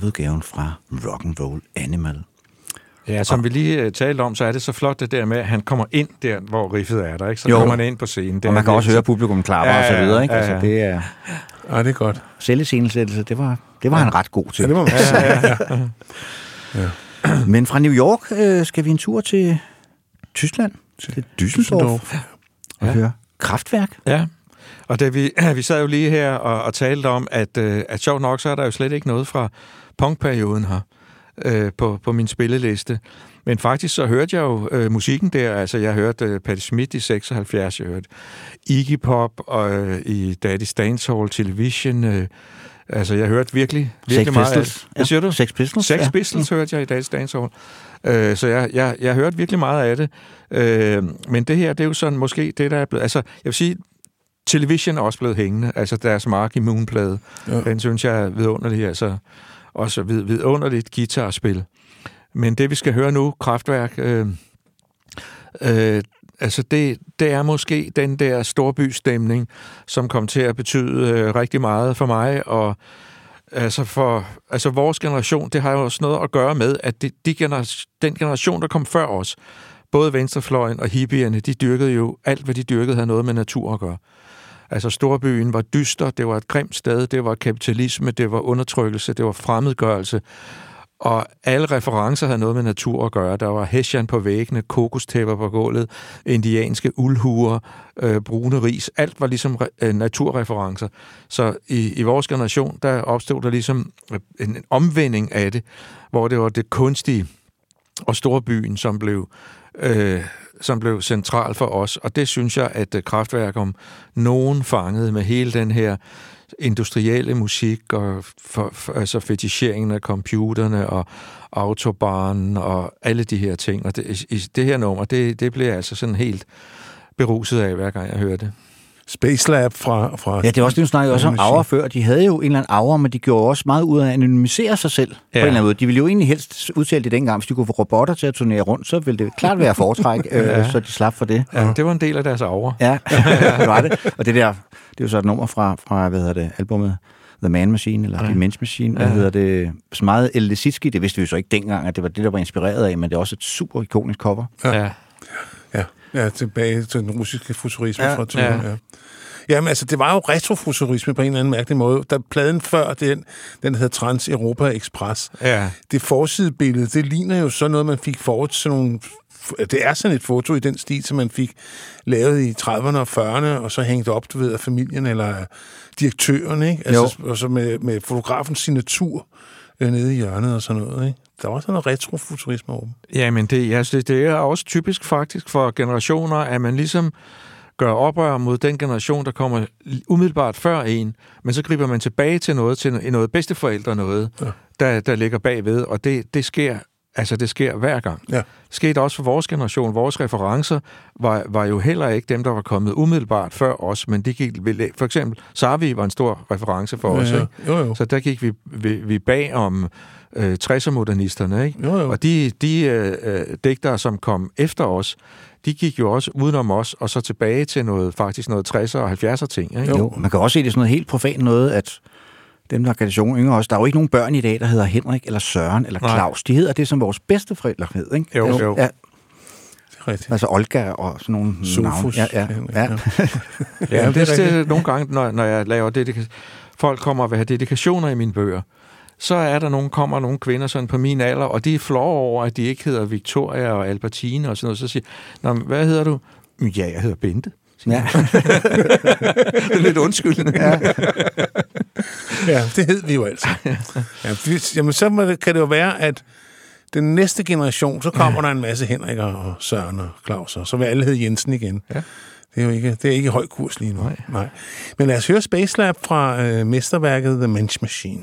liveudgaven fra Rock'n'Roll Animal. Ja, som vi lige uh, talte om, så er det så flot det der med, at han kommer ind der, hvor riffet er der, ikke? Så Jo. kommer han ind på scenen. Det Og man kan også høre publikum klapper Ja, og så ja, videre, ikke? ja, Altså, ja. det er Ja, det er godt. selviscenesættelse, det var, det var han ret god til. Ja, det må man sige. Men fra New York øh, skal vi en tur til Tyskland, til Düsseldorf, og Ja. høre Kraftværk. Ja, og da vi, vi sad jo lige her og, og talte om, at, øh, at sjovt nok, så er der jo slet ikke noget fra punkperioden her øh, på, på min spilleliste. Men faktisk så hørte jeg jo øh, musikken der, altså jeg hørte øh, Patti Smith i 76, jeg hørte Iggy Pop og øh, i Daddy's Dancehall Television, øh, altså jeg hørte virkelig, virkelig Sex meget af- Pistols. Hvad siger du? Sex Pistols. Sex ja. Pistols hørte jeg i Daddy's Dancehall. Øh, så jeg, jeg, jeg hørte virkelig meget af det. Øh, men det her, det er jo sådan måske det, der er blevet... Altså, jeg vil sige, Television er også blevet hængende. Altså deres Marky Moon-plade. Ja. Ja. Den synes jeg er vidunderlig. Altså, og så vid, vidunderligt guitarspil. Men det, vi skal høre nu, Kraftværk, øh, øh, altså det, det er måske den der storbystemning, som kom til at betyde øh, rigtig meget for mig, og altså for altså vores generation, det har jo også noget at gøre med, at det, de gener, den generation, der kom før os, både venstrefløjen og hippierne, de dyrkede jo alt, hvad de dyrkede, havde noget med natur at gøre. Altså storbyen var dyster, det var et grimt sted, det var kapitalisme, det var undertrykkelse, det var fremmedgørelse, og alle referencer havde noget med natur at gøre. Der var hessian på væggene, kokostæpper på gulvet, indianske uldhuer, øh, brune ris. Alt var ligesom øh, naturreferencer. Så i, i vores generation, der opstod der ligesom øh, en, en omvending af det, hvor det var det kunstige og storbyen, som blev, øh, som blev central for os. Og det synes jeg, at øh, Kraftværk om nogen fangede med hele den her industrielle musik og for, for, altså feticheringen af computerne og autobahnen og alle de her ting. Og det, i, det her nummer, det, det bliver altså sådan helt beruset af, hver gang jeg hører det. Space Lab fra... fra Ja, det er også det, du snakkede også om aura før. De havde jo en eller anden aura, men de gjorde også meget ud af at anonymisere sig selv ja. på en eller anden måde. De ville jo egentlig helst udtale det dengang. Hvis de kunne få robotter til at turnere rundt, så ville det klart være foretræk, øh, så de slap for det. Ja, det var en del af deres aura. Ja, det var det. Og det der, det er jo så et nummer fra, fra hvad hedder det, albumet The Man Machine, eller ja. The Men's Machine, hvad Ja. hedder det, så meget El det vidste vi jo så ikke dengang, at det var det, der var inspireret af, men det er også et super ikonisk cover. Ja. Ja, ja, tilbage til den russiske futurisme Ja, fra turen, ja. ja. ja. Jamen, altså, det var jo retrofuturisme på en eller anden mærkelig måde. Da pladen før, den, den hed Trans Europa Express, ja. det forsidebillede, det ligner jo sådan noget, man fik forud sådan nogle... Det er sådan et foto i den stil, som man fik lavet i 30'erne og 40'erne, og så hængt op, du ved, af familien eller direktøren, ikke? Altså, og så med, med fotografens signatur øh, nede i hjørnet og sådan noget, ikke? Der var sådan noget retrofuturisme over dem. Ja, men det, altså, det, det er også typisk faktisk for generationer, at man ligesom gør oprør mod den generation, der kommer umiddelbart før en, men så griber man tilbage til noget, til noget bedsteforældre noget, ja. der, der ligger bagved, og det, det sker Altså, det sker hver gang. Ja. Det skete også for vores generation. Vores referencer var, var jo heller ikke dem, der var kommet umiddelbart før os, men de gik, for eksempel, Sarvi var en stor reference for os, Ja, ja. ikke? Jo, jo. Så der gik vi, vi, vi bag om øh, 60'er-modernisterne, ikke? Jo, jo. Og de, de øh, øh, digtere, som kom efter os, de gik jo også udenom os, og så tilbage til noget, faktisk noget 60'er og 70'er ting, ikke? Jo. jo. Man kan også se det sådan noget helt profan noget, at dem, der er generation yngre også, der er jo ikke nogen børn i dag, der hedder Henrik eller Søren eller Nej. Claus. De hedder det, som vores bedsteforældre hed, ikke? Jo, jo. Ja, Det er rigtigt. altså Olga og sådan nogle Sofus. navne. Ja, ja, ja. Ja, Ja, det, det er det, det nogle gange, når, når jeg laver dedika- folk kommer og vil have dedikationer i mine bøger, så er der nogen, kommer nogle kvinder sådan på min alder, og de er flove over, at de ikke hedder Victoria og Albertine og sådan noget. Så siger "Nå, hvad hedder du? Ja, jeg hedder Bente. ja. Det er lidt undskyldende. Ja. Ja, det hed vi jo altså. Ja, hvis, jamen, så må det, kan det jo være, at den næste generation, så kommer der en masse Henriker og Søren og Claus, og så vil alle hedde Jensen igen. Ja. Det er jo ikke, det er ikke høj kurs lige nu. Nej. Nej. Men lad os høre Space Lab fra øh, mesterværket The Mensch Machine.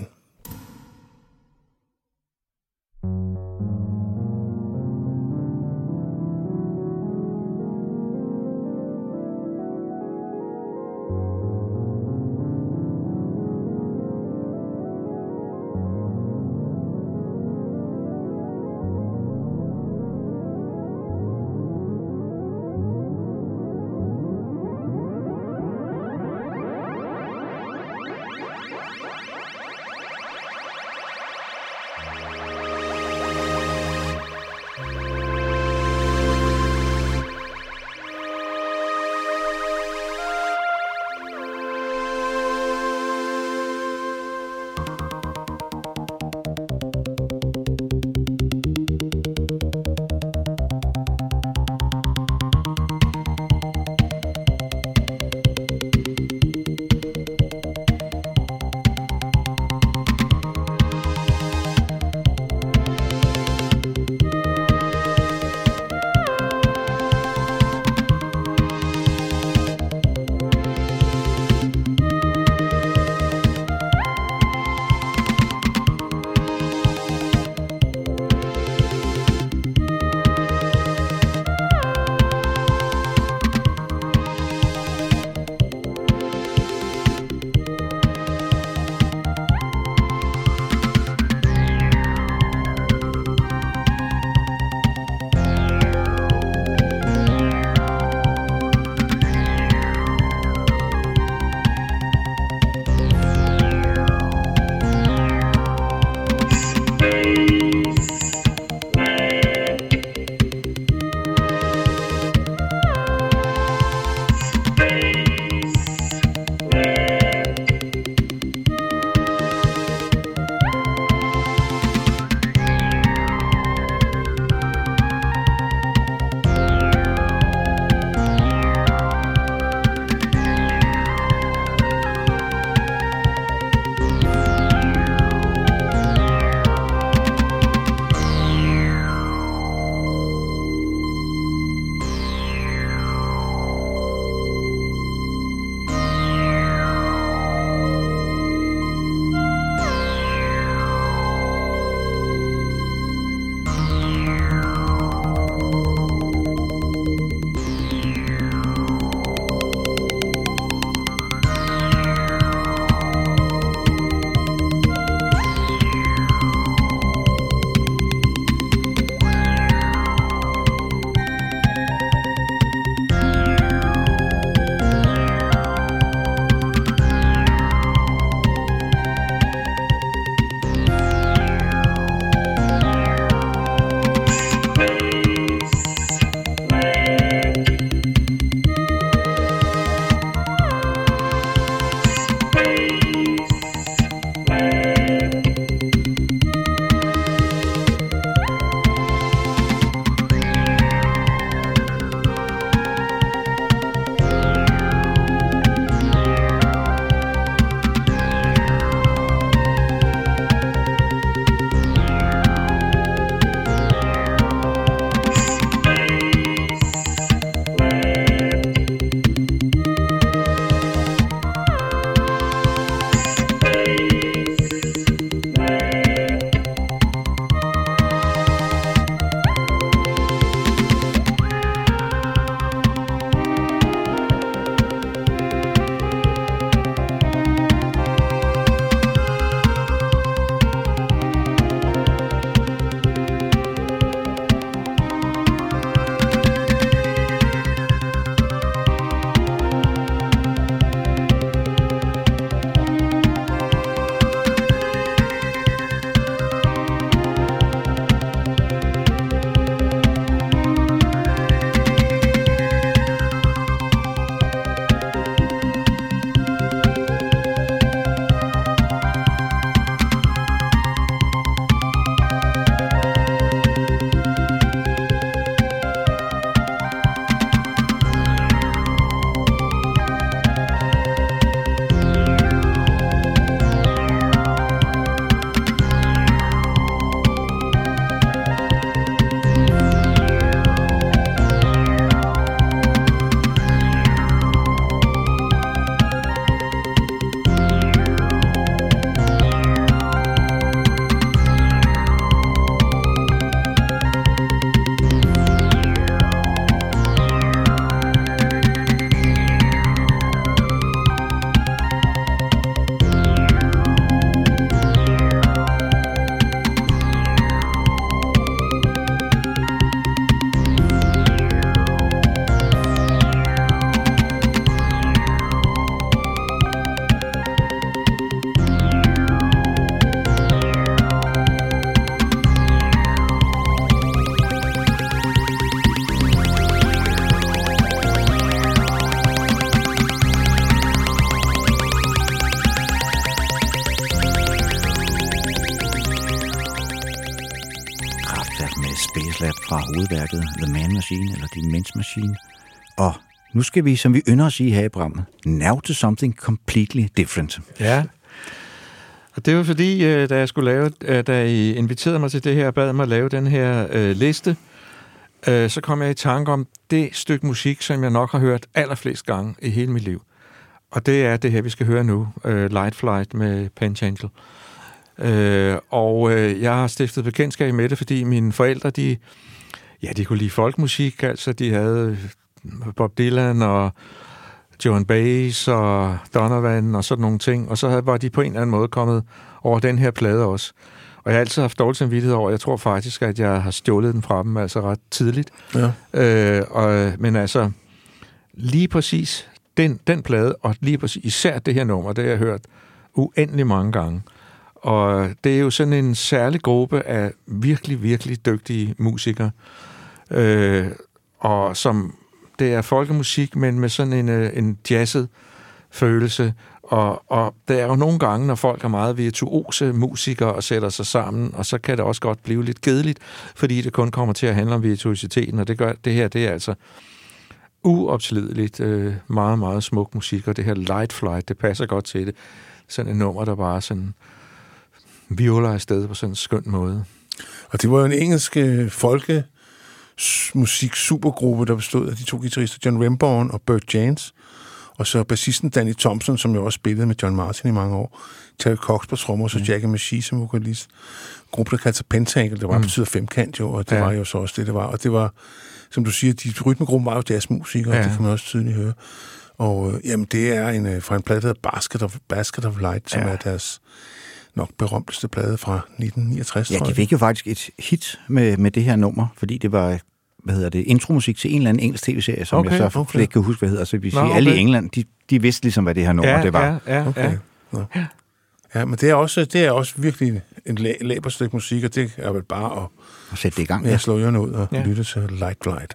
Fra The Man Machine, eller The Men's Machine. Og nu skal vi, som vi ynder at sige her i programmet, now to something completely different. Ja. Og det var fordi, øh, da jeg skulle lave, øh, da I inviterede mig til det her, og bad mig at lave den her øh, liste, øh, så kom jeg i tanke om det stykke musik, som jeg nok har hørt allerflest gange i hele mit liv. Og det er det her, vi skal høre nu, øh, Light Flight med Pentangle. Øh, og øh, jeg har stiftet bekendtskab med det, fordi mine forældre, de, ja, de kunne lide folkmusik, altså de havde Bob Dylan og Joan Baez og Donovan og sådan nogle ting, og så var de på en eller anden måde kommet over den her plade også. Og jeg har altid haft dårlig samvittighed over, jeg tror faktisk, at jeg har stjålet den fra dem, altså ret tidligt. Ja. Øh, og, men altså, lige præcis den, den plade, og lige præcis især det her nummer, det har jeg hørt uendelig mange gange. Og det er jo sådan en særlig gruppe af virkelig, virkelig dygtige musikere, øh, og som det er folkemusik, men med sådan en, øh, en jazzet følelse. Og, og der er jo nogle gange, når folk er meget virtuose musikere og sætter sig sammen, og så kan det også godt blive lidt kedeligt, fordi det kun kommer til at handle om virtuositeten, og det gør det her, det er altså uopslideligt, øh, meget, meget smuk musik, og det her Light Flight, det passer godt til det. Sådan et nummer, der bare sådan violer afsted på sådan en skøn måde. Og det var jo en engelsk øh, folke s- musik supergruppe, der bestod af de to guitarister, John Remborn og Burt James, og så bassisten Danny Thompson, som jo også spillede med John Martin i mange år, Terry Cox på trommer, og så Jackie Machie som vokalist. Gruppen, der kaldte sig Pentacle, det var mm. betyder femkant jo, og det Ja. var jo så også det, det var. Og det var, som du siger, de rytmegruppen var jo jazzmusikere, Ja. det kan man også tydeligt høre. Og øh, jamen, det er en, øh, fra en plade, der hedder Basket of, Basket of Light, som Ja. er deres nok berømteste plade fra 1969, Ja, de fik jo faktisk et hit med, med det her nummer, fordi det var hvad hedder det, intromusik til en eller anden engelsk tv-serie, som Okay, okay, jeg så okay. okay. ikke kan huske, hvad hedder. Så vi siger, alle i okay. England, de, de vidste ligesom, hvad det her nummer det var. ja, ja, Okay. ja. Nå. Ja, men det er også, det er også virkelig en læ- stykke musik, og det er vel bare at Og sætte det i gang. ja. Ja. slå ørerne ud og Ja. ja. lytte til Light Flight.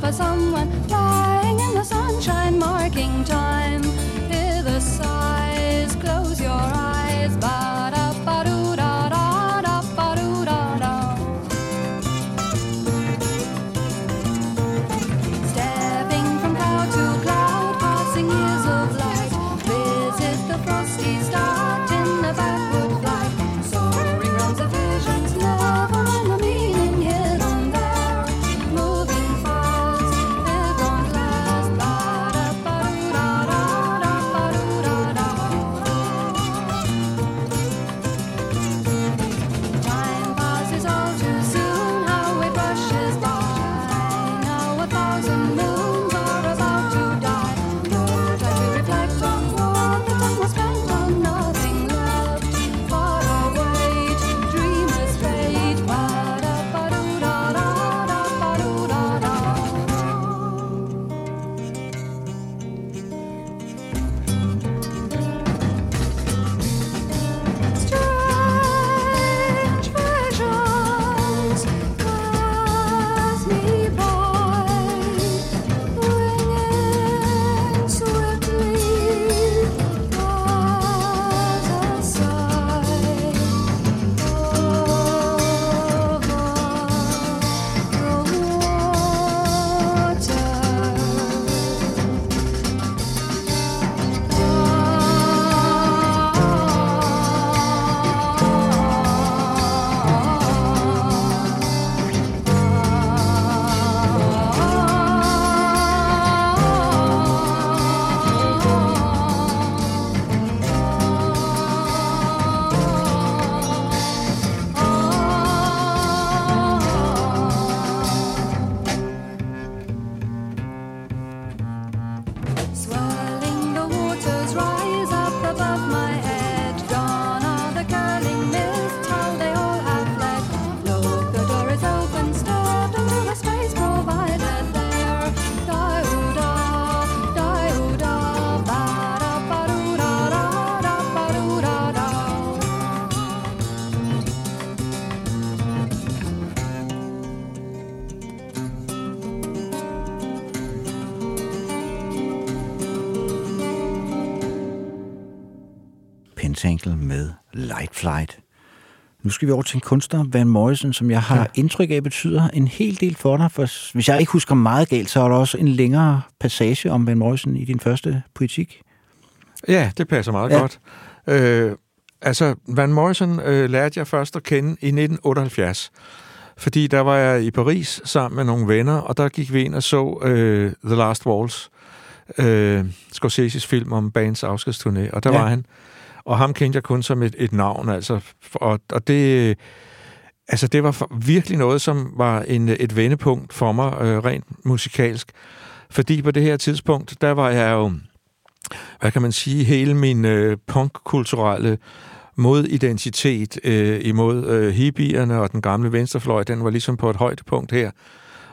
For someone lying in the sunshine, marking time. Nu skal vi over til en kunstner, Van Morrison, som jeg har ja. indtryk af betyder en hel del for dig. For hvis jeg ikke husker meget galt, så er der også en længere passage om Van Morrison i din første poetik. Ja, det passer meget Ja. godt. Øh, altså, Van Morrison øh, lærte jeg først at kende i 1978. Fordi der var jeg i Paris sammen med nogle venner, og der gik vi ind og så øh, The Last Waltz, øh, Scorseses film om bands afskedsturné, og der ja. var han. Og ham kendte jeg kun som et, et navn, altså. Og, og det, altså, det var virkelig noget, som var en, et vendepunkt for mig, øh, rent musikalsk. Fordi på det her tidspunkt, der var jeg jo, hvad kan man sige, hele min øh, punkkulturelle modidentitet øh, imod øh, hippierne og den gamle venstrefløj, den var ligesom på et højdepunkt her.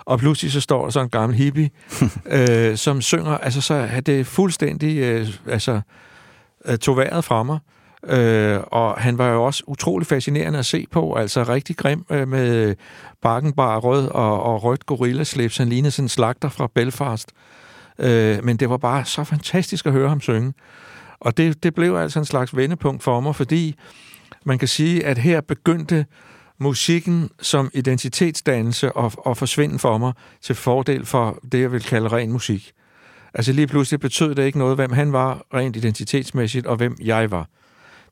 Og pludselig så står der så en gammel hippie, øh, som synger, altså så er det fuldstændig, øh, altså, øh, tog vejret fra mig. Øh, og han var jo også utrolig fascinerende at se på, altså rigtig grim øh, med bakken bare rød og, og rødt gorillaslips. Han lignede sådan en slagter fra Belfast. Øh, men det var bare så fantastisk at høre ham synge. Og det, det blev altså en slags vendepunkt for mig, fordi man kan sige, at her begyndte musikken som identitetsdannelse og, og forsvinde for mig til fordel for det, jeg vil kalde ren musik. Altså lige pludselig betød det ikke noget, hvem han var rent identitetsmæssigt, og hvem jeg var.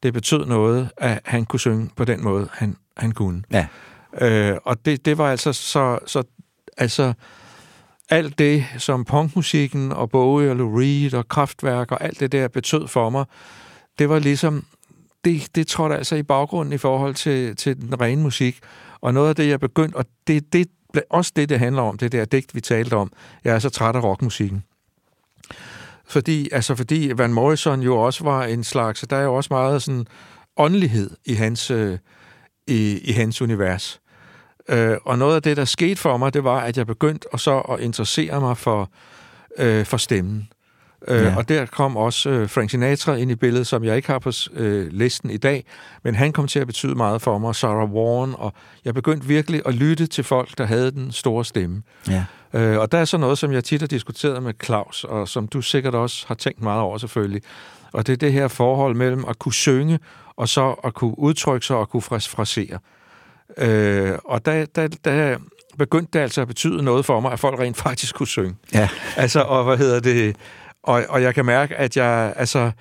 Det betød noget, at han kunne synge på den måde, han, han kunne. Ja. Øh, og det, det var altså så, så altså alt det, som punkmusikken og Bowie og Lou Reed og Kraftværk og alt det der betød for mig, det var ligesom, det, det trådte altså i baggrunden i forhold til, til den rene musik. Og noget af det, jeg begyndte, og det, det blev også det, det handler om, det der digt, vi talte om. Jeg er så træt af rockmusikken. Fordi, altså fordi Van Morrison jo også var en slags, der er jo også meget sådan åndelighed i hans, øh, i, i hans univers. Øh, og noget af det, der skete for mig, det var, at jeg begyndte og så at interessere mig for, øh, for stemmen. Øh, Ja. Og der kom også øh, Frank Sinatra ind i billedet, som jeg ikke har på øh, listen i dag, men han kom til at betyde meget for mig, Sarah Vaughan, og jeg begyndte virkelig at lytte til folk, der havde den store stemme. Ja. Øh, og der er så noget, som jeg tit har diskuteret med Claus, og som du sikkert også har tænkt meget over selvfølgelig. Og det er det her forhold mellem at kunne synge, og så at kunne udtrykke sig og kunne fras- frasere. Øh, og der, der, der begyndte det altså at betyde noget for mig, at folk rent faktisk kunne synge. Ja. Altså, og hvad hedder det? Og, og jeg kan mærke, at jeg, altså,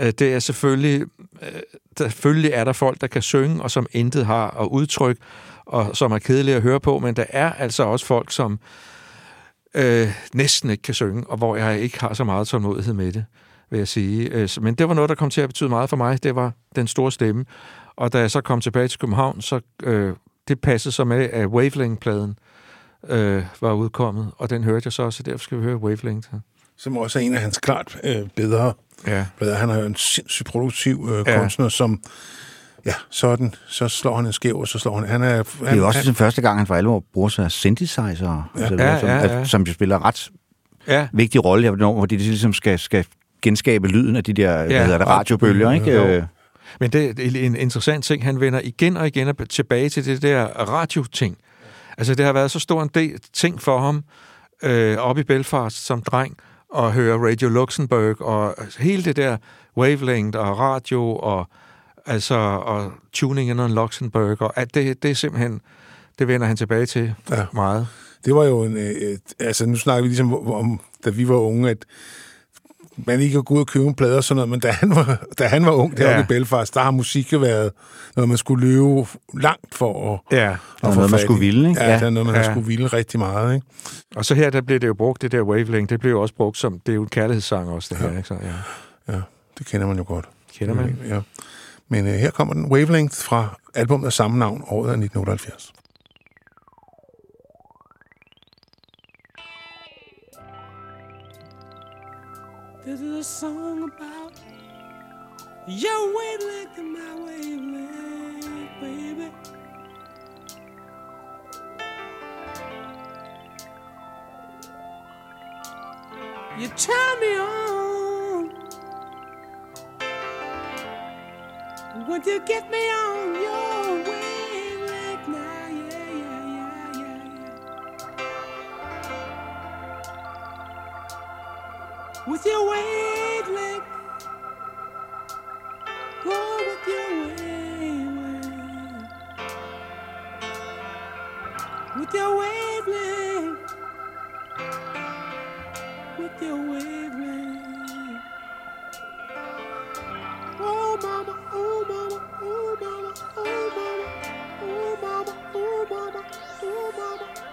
øh, det er selvfølgelig, øh, selvfølgelig er der folk, der kan synge, og som intet har at udtrykke, og som er kedelige at høre på, men der er altså også folk, som øh, næsten ikke kan synge, og hvor jeg ikke har så meget tålmodighed med det, vil jeg sige. Øh, men det var noget, der kom til at betyde meget for mig. Det var den store stemme. Og da jeg så kom tilbage til København, så øh, det passede så med, at Wavelength-pladen øh, var udkommet, og den hørte jeg så, så derfor skal vi høre Wavelength. Som også er en af hans klart øh, bedre Ja. Han er jo en sindssygt produktiv øh, Ja. kunstner, som... Ja, sådan, så slår han en skæv, og så slår han... Han er, Det er han, jo også han, den første gang, han for alvor bruger sig af synthesizer, ja. altså, Ja, som, ja, ja. at- som jo spiller ret Ja, vigtig rolle her, hvornår- hvor de ligesom skal, skal genskabe lyden af de der ja, hvad hedder det, radiobølger, ikke? Jo. Øh, Men det er en interessant ting. Han vender igen og igen tilbage til det der radioting. Altså, det har været så stor en del ting for ham øh, oppe i Belfast som dreng at høre Radio Luxembourg og hele det der wavelength og radio og altså og tuning in on Luxembourg og alt det, det er simpelthen det vender han tilbage til Ja. meget. Det var jo en... Øh, altså, nu snakker vi ligesom om, da vi var unge, at man ikke kunne gå ud og købe en plade og sådan noget, men da han var, da han var ung deroppe Ja. i Belfast, der har musik jo været noget, man skulle løbe langt for at, Ja. at få noget, man skulle ville, ikke? Ja, Ja. det er noget, man Ja. skulle ville rigtig meget, ikke? Og så her, der bliver det jo brugt, det der wavelength, det bliver jo også brugt som, det er jo en kærlighedssang også, det her, ikke? Så, ja. Ja, det kender man jo godt. Kender man? Ja. Men øh, her kommer den Wavelength fra albumet af samme navn, året af 1978. This is a song about your wavelength and my wavelength, baby. You turn me on Would you get me on your wavelength with your wavelength. Go with your wavelength. With your wavelength. With your wavelength. Oh mama, oh mama, oh mama, oh mama, oh mama, oh mama, oh mama.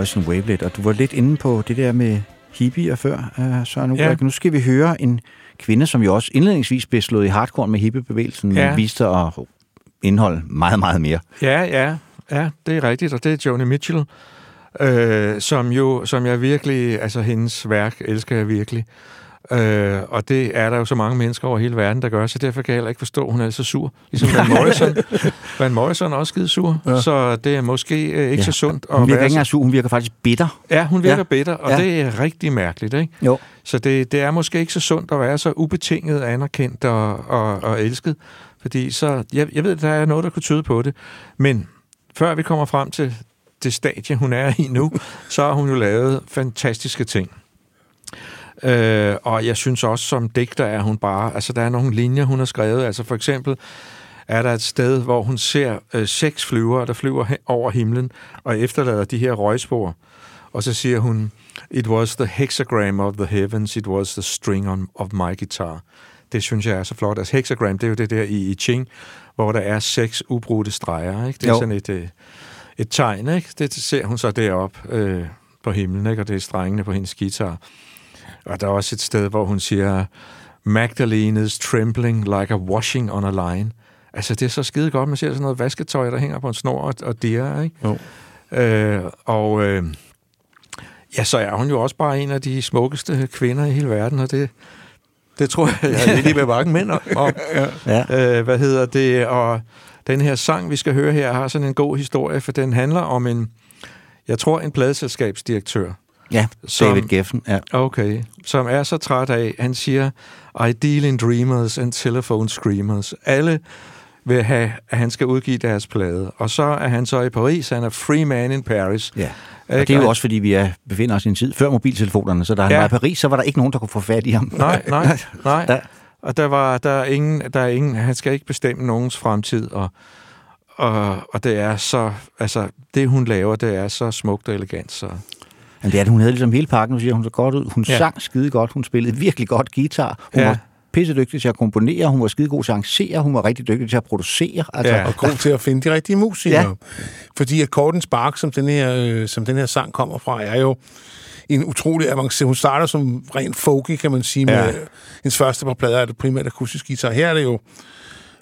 Noise Wavelet, og du var lidt inde på det der med hippier før, uh, Søren Ja. Nu skal vi høre en kvinde, som jo også indledningsvis blev slået i hardcore med hippiebevægelsen, ja. men viste sig at indholde meget, meget mere. Ja, ja, ja, det er rigtigt, og det er Joni Mitchell, øh, som jo, som jeg virkelig, altså hendes værk elsker jeg virkelig. Øh, og det er der jo så mange mennesker over hele verden, der gør, så derfor kan jeg heller ikke forstå, at hun er så sur. Ligesom Van Morrison. Van Morrison er også skide sur, ja. så det er måske øh, ikke ja. så sundt at Hun virker ikke så... sur, hun virker faktisk bitter. Ja, hun virker Ja. bitter, og ja. det er rigtig mærkeligt, ikke? Jo. Så det, det er måske ikke så sundt at være så ubetinget anerkendt og, og, og elsket, fordi så, jeg, jeg ved, der er noget, der kunne tyde på det, men før vi kommer frem til det stadie, hun er i nu, så har hun jo lavet fantastiske ting. Øh, og jeg synes også, som digter er hun bare, altså der er nogle linjer, hun har skrevet, altså for eksempel er der et sted, hvor hun ser øh, seks flyvere, der flyver over himlen, og efterlader de her røgspor, og så siger hun, It was the hexagram of the heavens, it was the string on, of my guitar. Det synes jeg er så flot. Altså hexagram, det er jo det der i I Ching, hvor der er seks ubrudte streger. Ikke? Det er Jo. sådan et, øh, et tegn. Ikke? Det ser hun så deroppe øh, på himlen, ikke? og det er strengene på hendes guitar. Og der er også et sted, hvor hun siger, Magdalene is trembling like a washing on a line. Altså, det er så skide godt. Man ser sådan noget vasketøj, der hænger på en snor og, og dirrer, ikke? Jo. Øh, og øh, ja, så er hun jo også bare en af de smukkeste kvinder i hele verden, og det, det tror jeg, jeg er lidt med mange mænd om. Ja. Øh, hvad hedder det? Og den her sang, vi skal høre her, har sådan en god historie, for den handler om en, jeg tror, en pladeselskabsdirektør, Ja, Som- David Geffen. Ja. Okay, som er så træt af, han siger, I deal in dreamers and telephone screamers. Alle vil have, at han skal udgive deres plade. Og så er han så i Paris, han er free man in Paris. ja. Og det er jo også, fordi vi er, befinder os i en tid før mobiltelefonerne, så da han Ja. var i Paris, så var der ikke nogen, der kunne få fat i ham. Nej, nej, nej. Der- Og der var der er ingen, der er ingen, han skal ikke bestemme nogens fremtid, og, og, og det er så, altså, det hun laver, det er så smukt og elegant, så... Men det er hun havde ligesom hele pakken. Nu siger hun så godt ud. Hun ja. Sang skide godt. Hun spillede virkelig godt guitar. Hun ja. Var pisse dygtig til at komponere. Hun var skide god til at arrangere. Hun var rigtig dygtig til at producere. Altså, Ja. og god til at finde de rigtige musikere. Ja. Fordi Akkorden Spark, som den, her, øh, som den her sang kommer fra, er jo en utrolig avanceret... Hun starter som rent folky, kan man sige, Ja. med hendes første par plader er det primært akustisk guitar. Her er det jo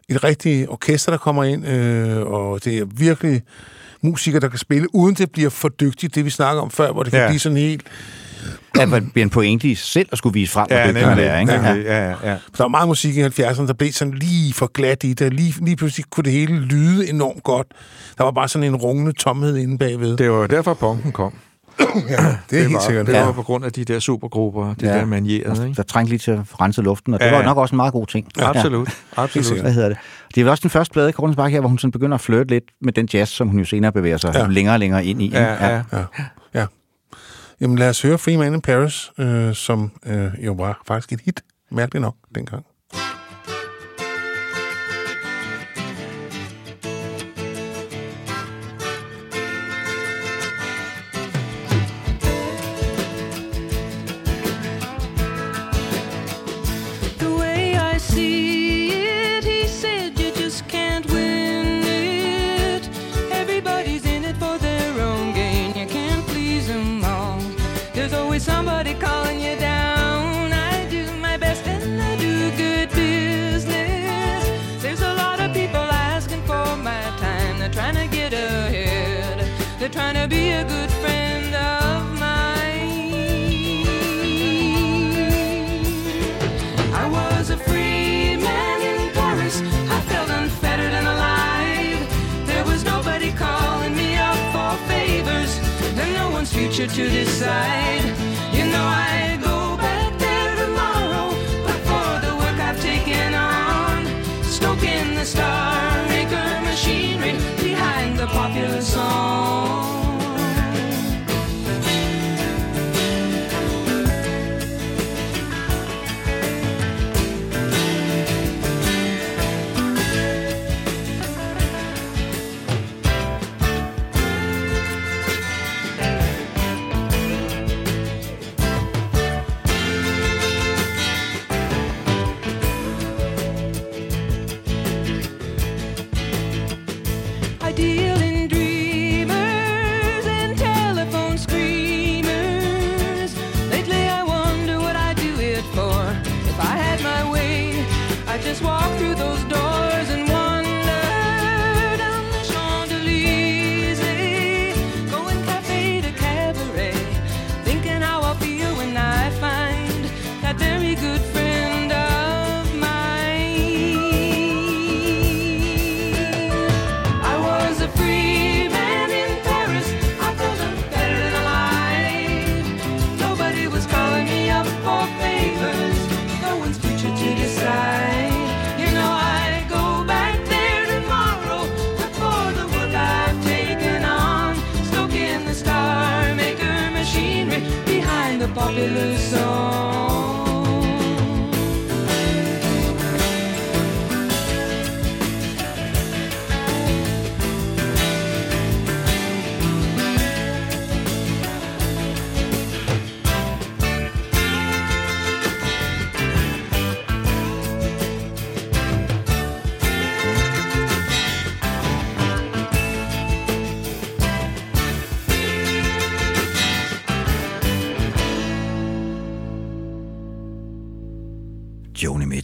et rigtigt orkester, der kommer ind, øh, og det er virkelig musikere, der kan spille, uden det bliver for dygtigt, det vi snakker om før, hvor det kan Ja. blive sådan helt... ja, det bliver en pointe i sig selv at skulle vise frem, hvor Ja, dygtig man er. Ikke? Ja, Ja. ja, ja. Der var meget musik i 70'erne, der blev sådan lige for glat i det. Lige, lige pludselig kunne det hele lyde enormt godt. Der var bare sådan en rungende tomhed inde bagved. Det var derfor, punken kom. Ja, det er Det helt var, sikkert. det Ja. var på grund af de der supergrupper, det Ja. der manierede, ikke? Der trængte lige til at rense luften, og det Ja. var nok også en meget god ting. Absolut, Ja. absolut. Hvad hedder det? Det er vel også den første plade i Kortens Bakke her, hvor hun sådan begynder at flirte lidt med den jazz, som hun jo senere bevæger sig ja. Ja. længere og længere ind i. ikke? Ja, ja. Ja, ja. Jamen lad os høre Free Man in Paris, øh, som øh, jo var faktisk et hit, mærkeligt nok, dengang. To decide.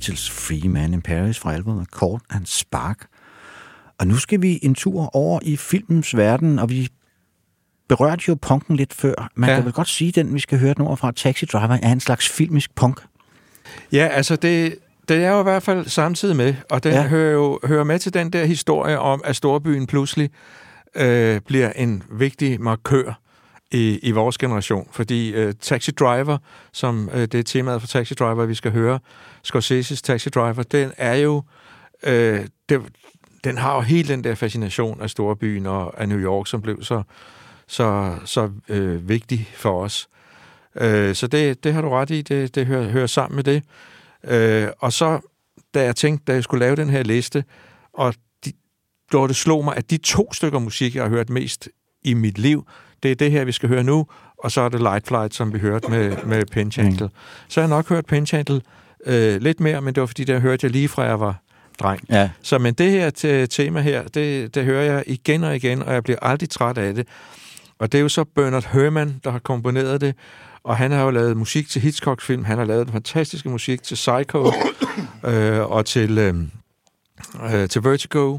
Mitchells Free Man in Paris fra albumet Court and Spark. Og nu skal vi en tur over i filmens verden, og vi berørte jo punken lidt før. Man Ja. kan vel godt sige, at den, vi skal høre nu fra Taxi Driver, er en slags filmisk punk. Ja, altså det, det er jo i hvert fald samtidig med, og den. Ja. hører jo hører med til den der historie om, at storbyen pludselig øh, bliver en vigtig markør i, i vores generation. Fordi øh, Taxi Driver, som øh, det er temaet for Taxi Driver, vi skal høre, Scorsese's Taxi Driver, den er jo... Øh, det, den har jo helt den der fascination af storbyen og af New York, som blev så, så, så øh, vigtig for os. Øh, så det, det har du ret i, det, det hører, hører sammen med det. Øh, og så, da jeg tænkte, da jeg skulle lave den her liste, og de, det slog mig, at de to stykker musik, jeg har hørt mest i mit liv, det er det her, vi skal høre nu, og så er det Light Flight, som vi hørte med, med Pentangle. Så har jeg nok hørt Pentangle øh, lidt mere, men det var fordi, der hørte jeg lige fra jeg var dreng. Ja. Så men det her te- tema her, det, det hører jeg igen og igen, og jeg bliver aldrig træt af det. Og det er jo så Bernard Herrmann, der har komponeret det, og han har jo lavet musik til Hitchcocks film, han har lavet den fantastiske musik til Psycho, øh, og til, øh, øh, til Vertigo.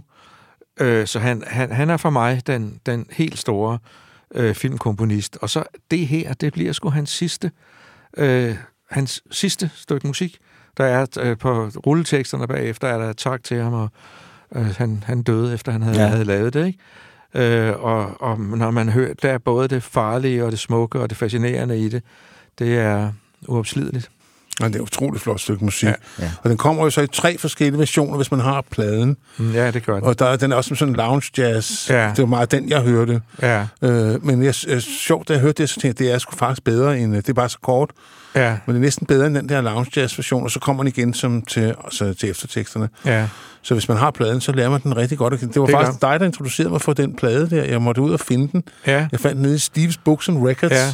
Øh, så han, han, han er for mig den, den helt store øh, filmkomponist. Og så det her, det bliver sgu hans sidste, øh, hans sidste stykke musik. Der er øh, på rulleteksterne bagefter, er der tak til ham, og øh, han, han døde, efter han havde. Ja. havde lavet det, ikke? Øh, og, og når man hører, der er både det farlige og det smukke og det fascinerende i det. Det er uopslideligt. Og det er et utroligt flot stykke musik. Ja. Ja. Og den kommer jo så i tre forskellige versioner, hvis man har pladen. Mm, Ja, det gør det. Og der, er- den er også som sådan en lounge jazz. Ja. Det var meget den, jeg hørte. Ja, Øh, men jeg, jeg, sjovt, da jeg hørte det, så tænkte jeg, det er sgu faktisk bedre end... øh, Det er bare så kort, ja, men det er næsten bedre end den der lounge jazz version, og så kommer den igen som til, altså, til efterteksterne. ja. Så hvis man har pladen, så lærer man den rigtig godt. Det var Det det gør faktisk dig, der introducerede mig for den plade der. Jeg måtte ud og finde den. Ja, Jeg fandt den nede i Steve's Books and Records. Ja.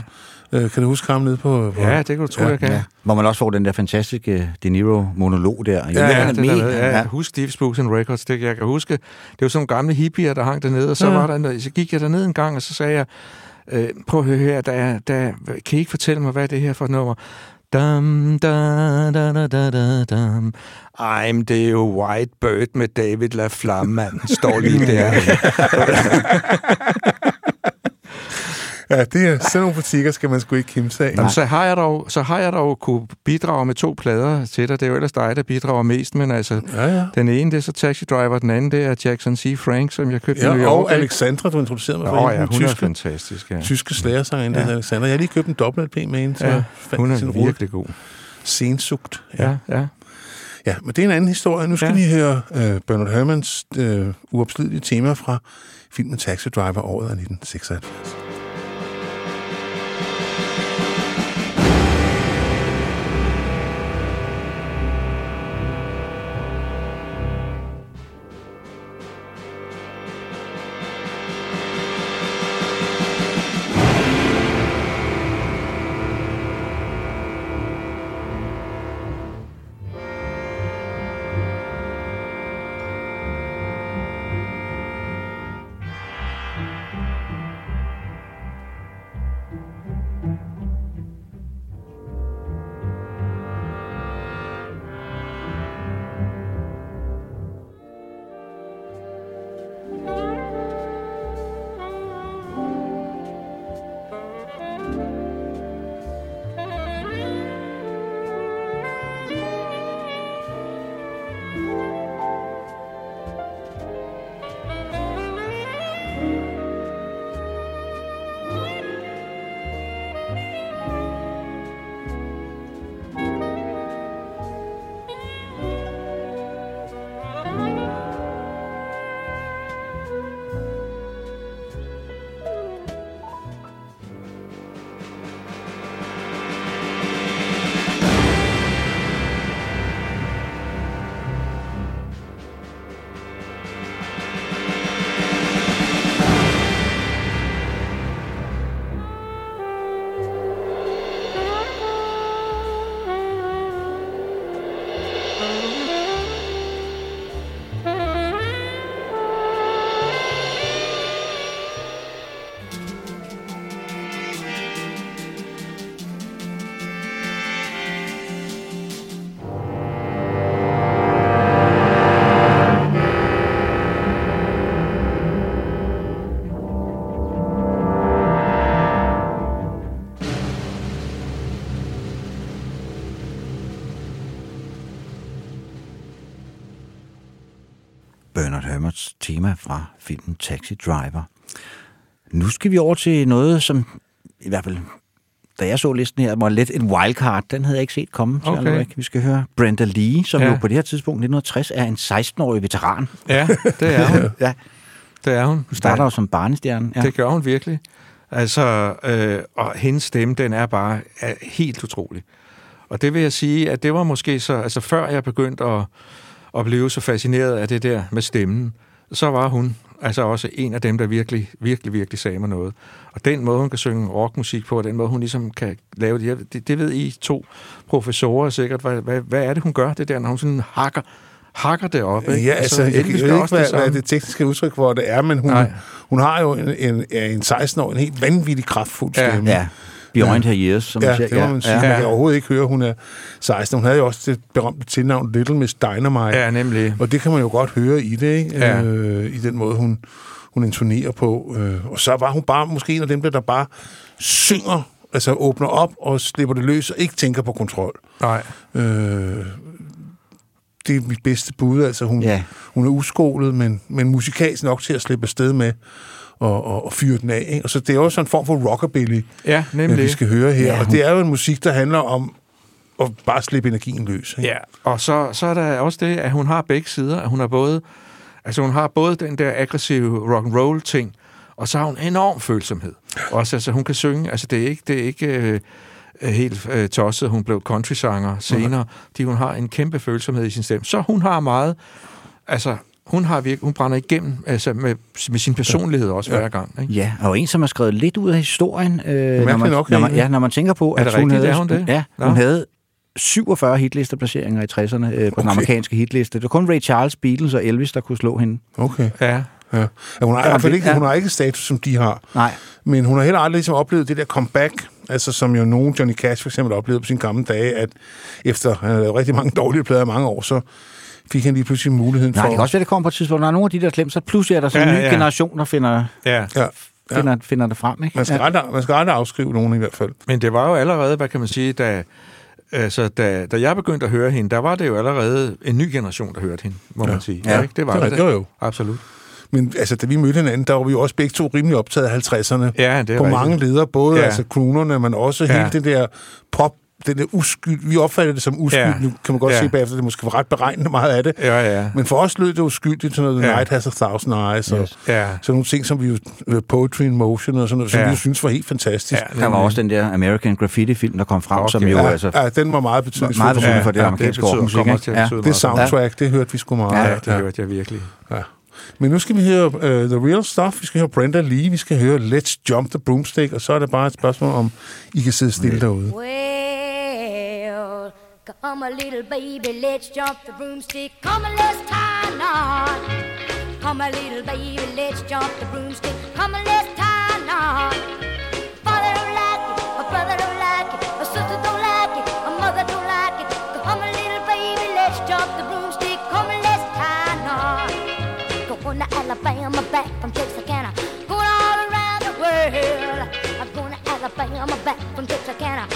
Øh, kan du huske ham nede på... på ja det kan du tro, Ja, jeg kan. Ja. Hvor man også får den der fantastiske De Niro-monolog der. Ja, ja, det med. der, ja, ja. Husk Steve's Books and Records. Det, jeg kan huske, det var sådan nogle gamle hippier, der hang dernede, og så, Ja. var der, så gik jeg derned en gang, og så sagde jeg, øh, prøv at høre her, der, er- der, kan I ikke fortælle mig, hvad det her for et nummer? Dum, da, da, da, da, da, dum. Er jo White Bird med David LaFlamme. Han står lige der. Ja, det er sådan nogle butikker, skal man sgu ikke kimse af. Jamen, så har jeg dog, så har jeg dog kunne bidrage med to plader til dig. Det er jo ellers dig, der bidrager mest, men altså, Ja, ja. den ene, det er så Taxi Driver, den anden, det er Jackson C. Frank, som jeg købte i New Ja, York. og? Alexandra, du introducerede mig for Åh ja, hun er tyske, fantastisk, ja. tyske slagersanger, ja. Ja. Alexandra. Jeg har lige købt en dobbelt LP med hende, så Ja, ja, Hun sin er rute. virkelig god. Sensugt. Ja, ja. Ja, men det er en anden historie. Nu skal Ja. vi høre uh, Bernard Herrmanns uh, uopslidelige tema fra filmen Taxi Driver året af 1976. tema fra filmen Taxi Driver. Nu skal vi over til noget, som i hvert fald, da jeg så listen her, var lidt en wildcard. Den havde jeg ikke set komme til. Okay. Okay. Vi skal høre Brenda Lee, som Ja. jo på det her tidspunkt, 1960, er en 16-årig veteran. Ja, det er hun. Ja, Det er hun. hun starter jo som barnestjerne. Ja. Det gør hun virkelig. Altså, øh, og hendes stemme, den er bare er helt utrolig. Og det vil jeg sige, at det var måske så, altså før jeg begyndte at, at blive så fascineret af det der med stemmen, så var hun altså også en af dem, der virkelig, virkelig, virkelig sagde mig noget. Og den måde, hun kan synge rockmusik på, og den måde, hun ligesom kan lave det, det, det ved I to professorer sikkert, hvad, hvad, hvad er det, hun gør det der, når hun sådan hakker, hakker det op, ikke? Ja, altså, jeg, Elvis jeg gør ved ikke, også hvad, det hvad det tekniske udtryk for det er, men hun, Nej. hun har jo en, en, en 16-år, en helt vanvittig kraftfuld Ja. stemme. Ja, Beyond Her Years, som Ja, man siger. det må man sige. Ja. Man kan overhovedet ikke høre, hun er 16. Hun havde jo også det berømte tilnavn Little Miss Dynamite. Ja, nemlig. Og det kan man jo godt høre i det, ikke? Ja. Øh, i den måde, hun, hun intonerer på. Øh, og så var hun bare måske en af dem, der, der bare synger, altså åbner op og slipper det løs og ikke tænker på kontrol. Nej. Øh, det er mit bedste bud. Altså, hun, Ja. hun er uskolet, men, men musikalsk nok til at slippe afsted med og, og, og fyre den af. Ikke? Og så det er jo sådan en form for rockabilly, Ja, nemlig. nemlig. vi skal høre her. Ja, Ja, og hun- det er jo en musik, der handler om at bare slippe energien løs. Ikke? Ja, og så, så er der også det, at hun har begge sider. At hun har både, altså hun har både den der aggressive rock and roll ting, og så har hun enorm følsomhed. Også, altså hun kan synge, altså det er ikke, det er ikke øh, øh, helt øh, tosset, hun blev country-sanger senere, fordi hun har en kæmpe følsomhed i sin stemme. Så hun har meget, altså hun har virke, hun brænder igennem altså med, med sin personlighed også Ja. hver gang. Ikke? Ja, og en, som er skrevet lidt ud af historien. Øh, når, man, nok, når, man, ja, når man tænker på, Er det at hun rigtigt? havde, Er hun det? Ja, hun havde 47 hitlisteplaceringer i 60'erne øh, på okay. den amerikanske hitliste. Det var kun Ray Charles, Beatles og Elvis, der kunne slå hende. Okay. Ja, Ja. Ja, hun, har, Ja, det- ikke, ja. hun har ikke status, som de har. Nej, Men hun har heller aldrig ligesom oplevet det der comeback, altså som jo nogen, Johnny Cash for eksempel, oplevede på sine gamle dage, at efter han havde lavet rigtig mange dårlige plader i mange år, så fik han lige pludselig muligheden Nej, for... det kan også være, det kommer på et tidspunkt. Der er nogle af de der glemt, så pludselig er der sådan Ja, en ny ja. generation, der finder, ja. Ja, finder, finder det frem. Ikke? man skal, ja. aldrig, man skal aldrig afskrive nogen i hvert fald. Men det var jo allerede, hvad kan man sige, da, altså, da, da jeg begyndte at høre hende, der var det jo allerede en ny generation, der hørte hende, må Ja. man sige. Ja. ikke? Det var Det var- det. jo, jo. Absolut. Men altså, da vi mødte hinanden, der var vi jo også begge to rimelig optaget af 50'erne. Ja, det er på rigtigt. mange leder, både Ja. ja. altså kronerne, men også Ja. ja. hele det der pop, den der uskyld. Vi opfattede det som uskyld. Ja. Ja. Nu kan man godt Ja. ja. se bagefter, det måske var ret beregnende meget af det. Ja, ja. Men for os lød det uskyldigt, sådan noget Ja. ja. Night Has a Thousand Eyes, og Yes. Ja, sådan nogle ting, som vi jo, Poetry in Motion og sådan noget, som Ja. vi jo synes var helt fantastisk. ja Der var også den der American Graffiti-film, der kom frem, Okay. som jo ja, altså... ja, den var meget betydningsfuld. Meget mig. for det ja, amerikanske rockmusik, Ja. Det soundtrack, det hørte vi sgu meget. Ja, det hørte jeg virkelig. Ja. Men nu skal vi høre uh, The Real Stuff, vi skal høre Brenda Lee, vi skal høre Let's Jump the Broomstick, og så er det bare et spørgsmål om, I kan sidde stille derude. Well, come a little baby, let's jump the broomstick. Come and let's tie a knot. Come a little baby, let's jump the broomstick. Come and let's tie a knot. Father don't like it, a brother don't like it, a sister don't like it, a mother don't like it. Come a little baby, let's jump the broomstick. Come and let's tie a knot. Going to Alabama, back from Texarkana. Going all around the world. I'm going to Alabama, back from Texarkana.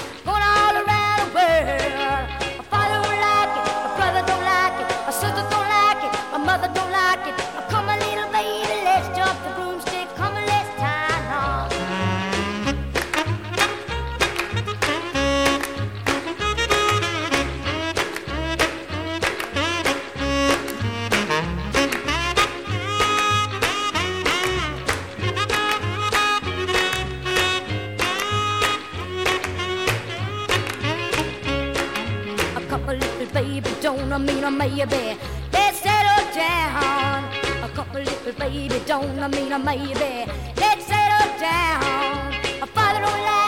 Don't mean a maybe. Let's settle down. A couple little baby, don't mean a maybe. Let's settle down. A father don't like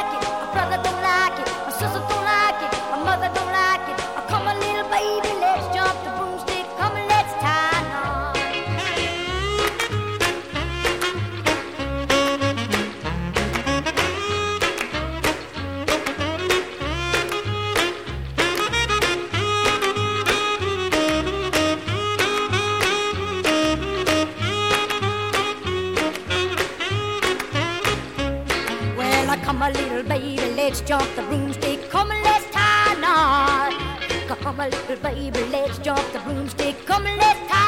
let's jump the broomstick. Come and let's tie a knot. Come a little baby, let's jump the broomstick. Come and let's tie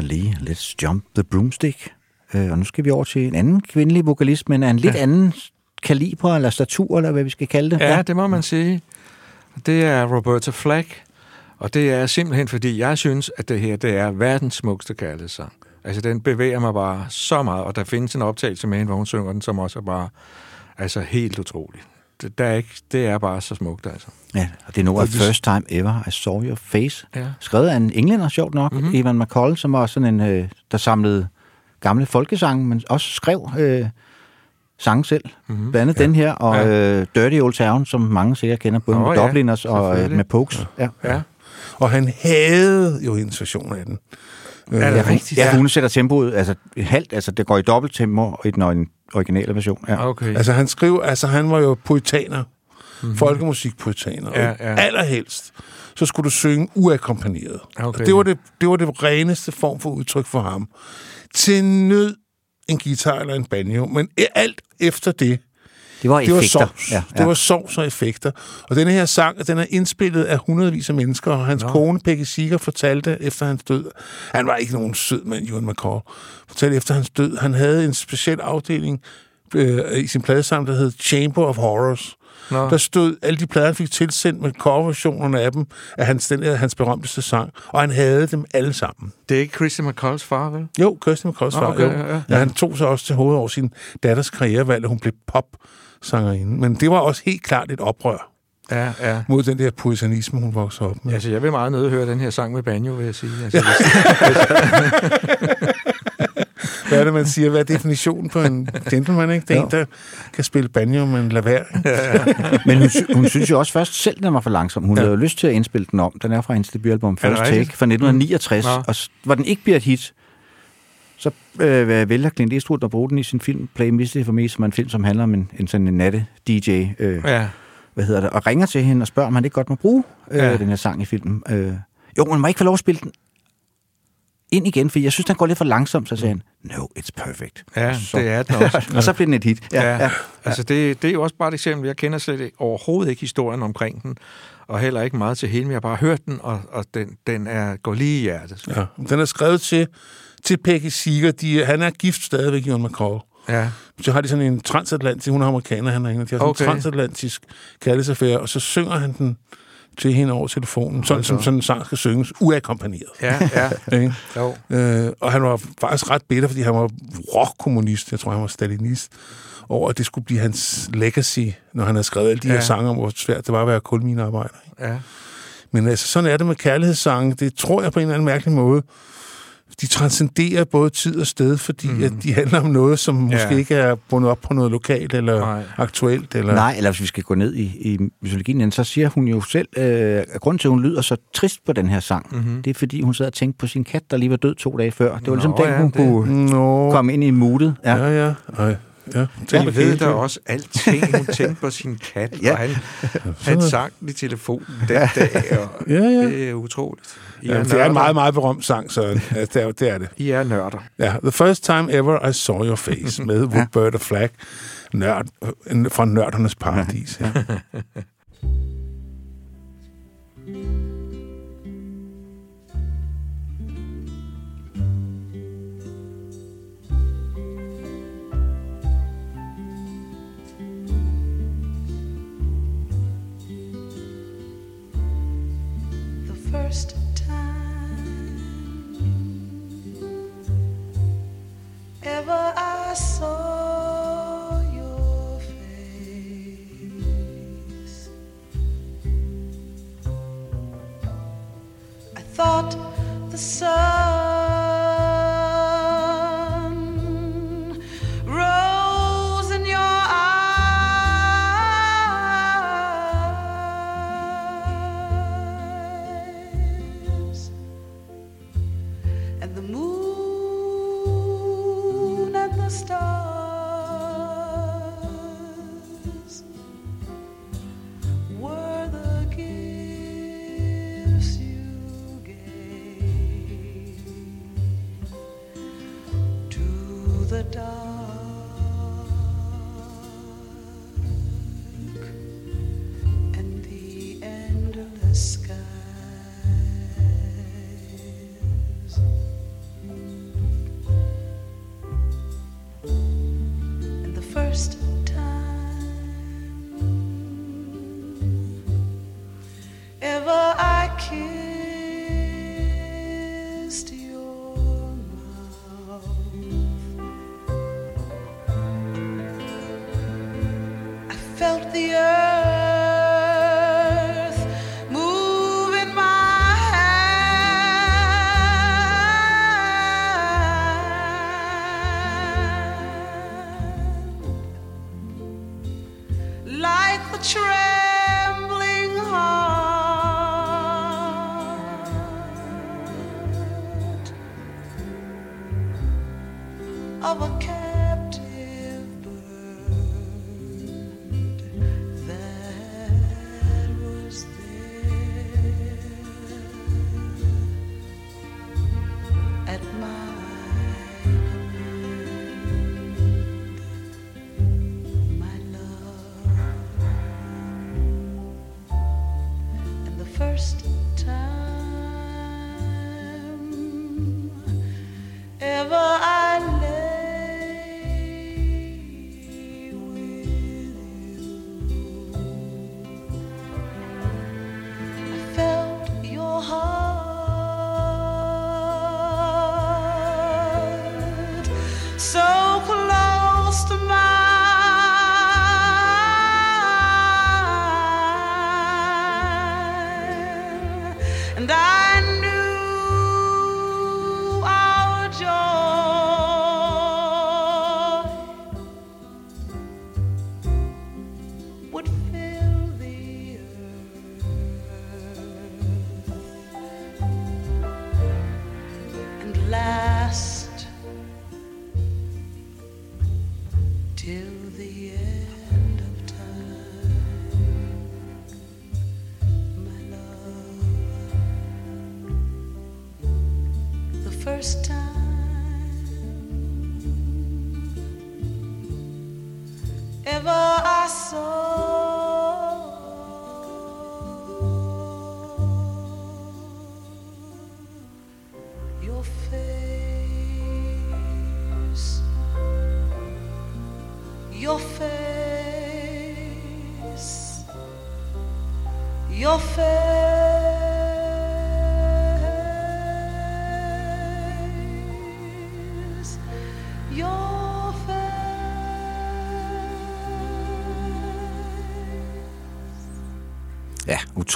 Brenda Lee, Let's Jump the Broomstick. Øh, og nu skal vi over til en anden kvindelig vokalist, men af en lidt ja. anden kaliber eller statur, eller hvad vi skal kalde det. Ja, det må man sige. Det er Roberta Flack, og det er simpelthen, fordi jeg synes, at det her det er verdens smukkeste kærlighedssang. Altså, den bevæger mig bare så meget, og der findes en optagelse med hende, hvor hun synger den, som også er bare altså, helt utrolig. Det, der er ikke, det er bare så smukt, altså. Ja, og det er nu First Time Ever I Saw Your Face. Ja. Skrevet af en englænder, sjovt nok, mm-hmm. Evan McCall, som var sådan en, øh, der samlede gamle folkesange, men også skrev øh, sange selv. Mm-hmm. Blandt andet ja. den her, og Ja. øh, Dirty Old Town, som mange sikkert kender, både Nå, med ja, Dubliners og øh, med Pokes. Ja. Ja. Ja, Og han havde jo hendes version af den. Øh, er det Ja, hun, rigtigt? ja, hun sætter tempoet altså halvt, altså det går i dobbelt tempo i den ori- originale version. Ja. Okay. Altså han skrev, altså han var jo poetaner, mm-hmm. folkemusikpoetaner, Ja, ja, allerhelst, så skulle du synge uakkompagneret. Okay. Og det var det, det var det reneste form for udtryk for ham. Til nød en guitar eller en banjo, men alt efter det, Det var det var effekter. sovs. Ja, Ja. Det var sovs og effekter. Og denne her sang, den er indspillet af hundredvis af mennesker, og hans Nå. kone, Peggy Seeger, fortalte efter hans død, han var ikke nogen sød mand, Ewan McCall, fortalte efter hans død, han havde en speciel afdeling øh, i sin pladesang, der hed Chamber of Horrors. Nå. Der stod alle de plader, han fik tilsendt med coverversionerne af dem, af hans, den, her, hans berømteste sang, og han havde dem alle sammen. Det er ikke Christy McCalls far, vel? Jo, Kirsten McCalls Nå, far, okay, jo. ja, ja. Ja, han tog sig også til hovedet over sin datters karrierevalg, at hun blev pop-sangerinde. Men det var også helt klart et oprør Ja, ja. mod den der puritanisme, hun voksede op med. Altså, jeg vil meget nødt høre den her sang med banjo, vil jeg sige. Altså, hvis, Hvad er det, man siger? Hvad er definitionen på en gentleman, ikke? Det er Jo. en, der kan spille banjo, men lad være. ikke? Men hun, hun synes jo også først selv, den var for langsom. Hun ja. havde jo lyst til at indspille den om. Den er fra hendes debutalbum First Take fra 1969. Nå. Og hvor den ikke bliver et hit, så øh, vælger Clint Eastwood at bruge den i sin film Play Misty for Me, som er en film, som handler om en, en sådan en natte-DJ, øh, ja. hvad hedder det, og ringer til hende og spørger, om han ikke godt må bruge øh, Ja. den her sang i filmen. Øh, jo, man må ikke få lov at spille den ind igen, for jeg synes, den går lidt for langsomt, så siger han, no, it's perfect. Ja, så, det er den også. og så bliver den et hit. Ja, ja. ja. Altså, det, det er jo også bare et eksempel. Jeg kender slet ikke, overhovedet ikke historien omkring den, og heller ikke meget til hele, men jeg har bare hørt den, og, og den, den er, går lige i hjertet. Ja. Den er skrevet til, til Peggy Seeger. De, han er gift stadigvæk, Ewan McCall. Ja. Så har de sådan en transatlantisk, hun er amerikaner, han er englænder, de har sådan Okay. en transatlantisk kærlighedsaffære, og så synger han den til hende over telefonen, sådan som sådan en sang skal synges, uakkompagneret. Ja, ja. Ikke? Jo. Øh, og han var faktisk ret bitter, fordi han var rockkommunist, jeg tror, han var stalinist, over at det skulle blive hans legacy, når han havde skrevet alle de. Ja. her sange om, hvor svært det var at være kulminearbejder. Ikke? Ja. Men altså, sådan er det med kærlighedssange. Det tror jeg på en eller anden mærkelig måde. De transcenderer både tid og sted, fordi mm. at de handler om noget, som måske Ja. ikke er bundet op på noget lokalt eller Nej. aktuelt. Eller... Nej, eller hvis vi skal gå ned i, i mytologien, så siger hun jo selv, øh, at grunden til, at hun lyder så trist på den her sang, mm-hmm. det er, fordi hun sad og tænkte på sin kat, der lige var død to dage før. Det var ligesom Nå, den, ja, hun det- kunne Nå, komme ind i moodet. Ja. ja, ja. Ej, ja. Vi ved da også alting. Hun tænkte på sin kat, Ja. og han, han sang i telefonen den dag, og Ja, ja. det er utroligt. I Ja, er, det er en meget, meget berømt sang, så det, er, det er det. I er nørder. Ja, The First Time Ever I Saw Your Face med Roberta Flack nørd, øh, fra Nørdernes Paradis. Ja. first time ever I saw your face. I thought the sun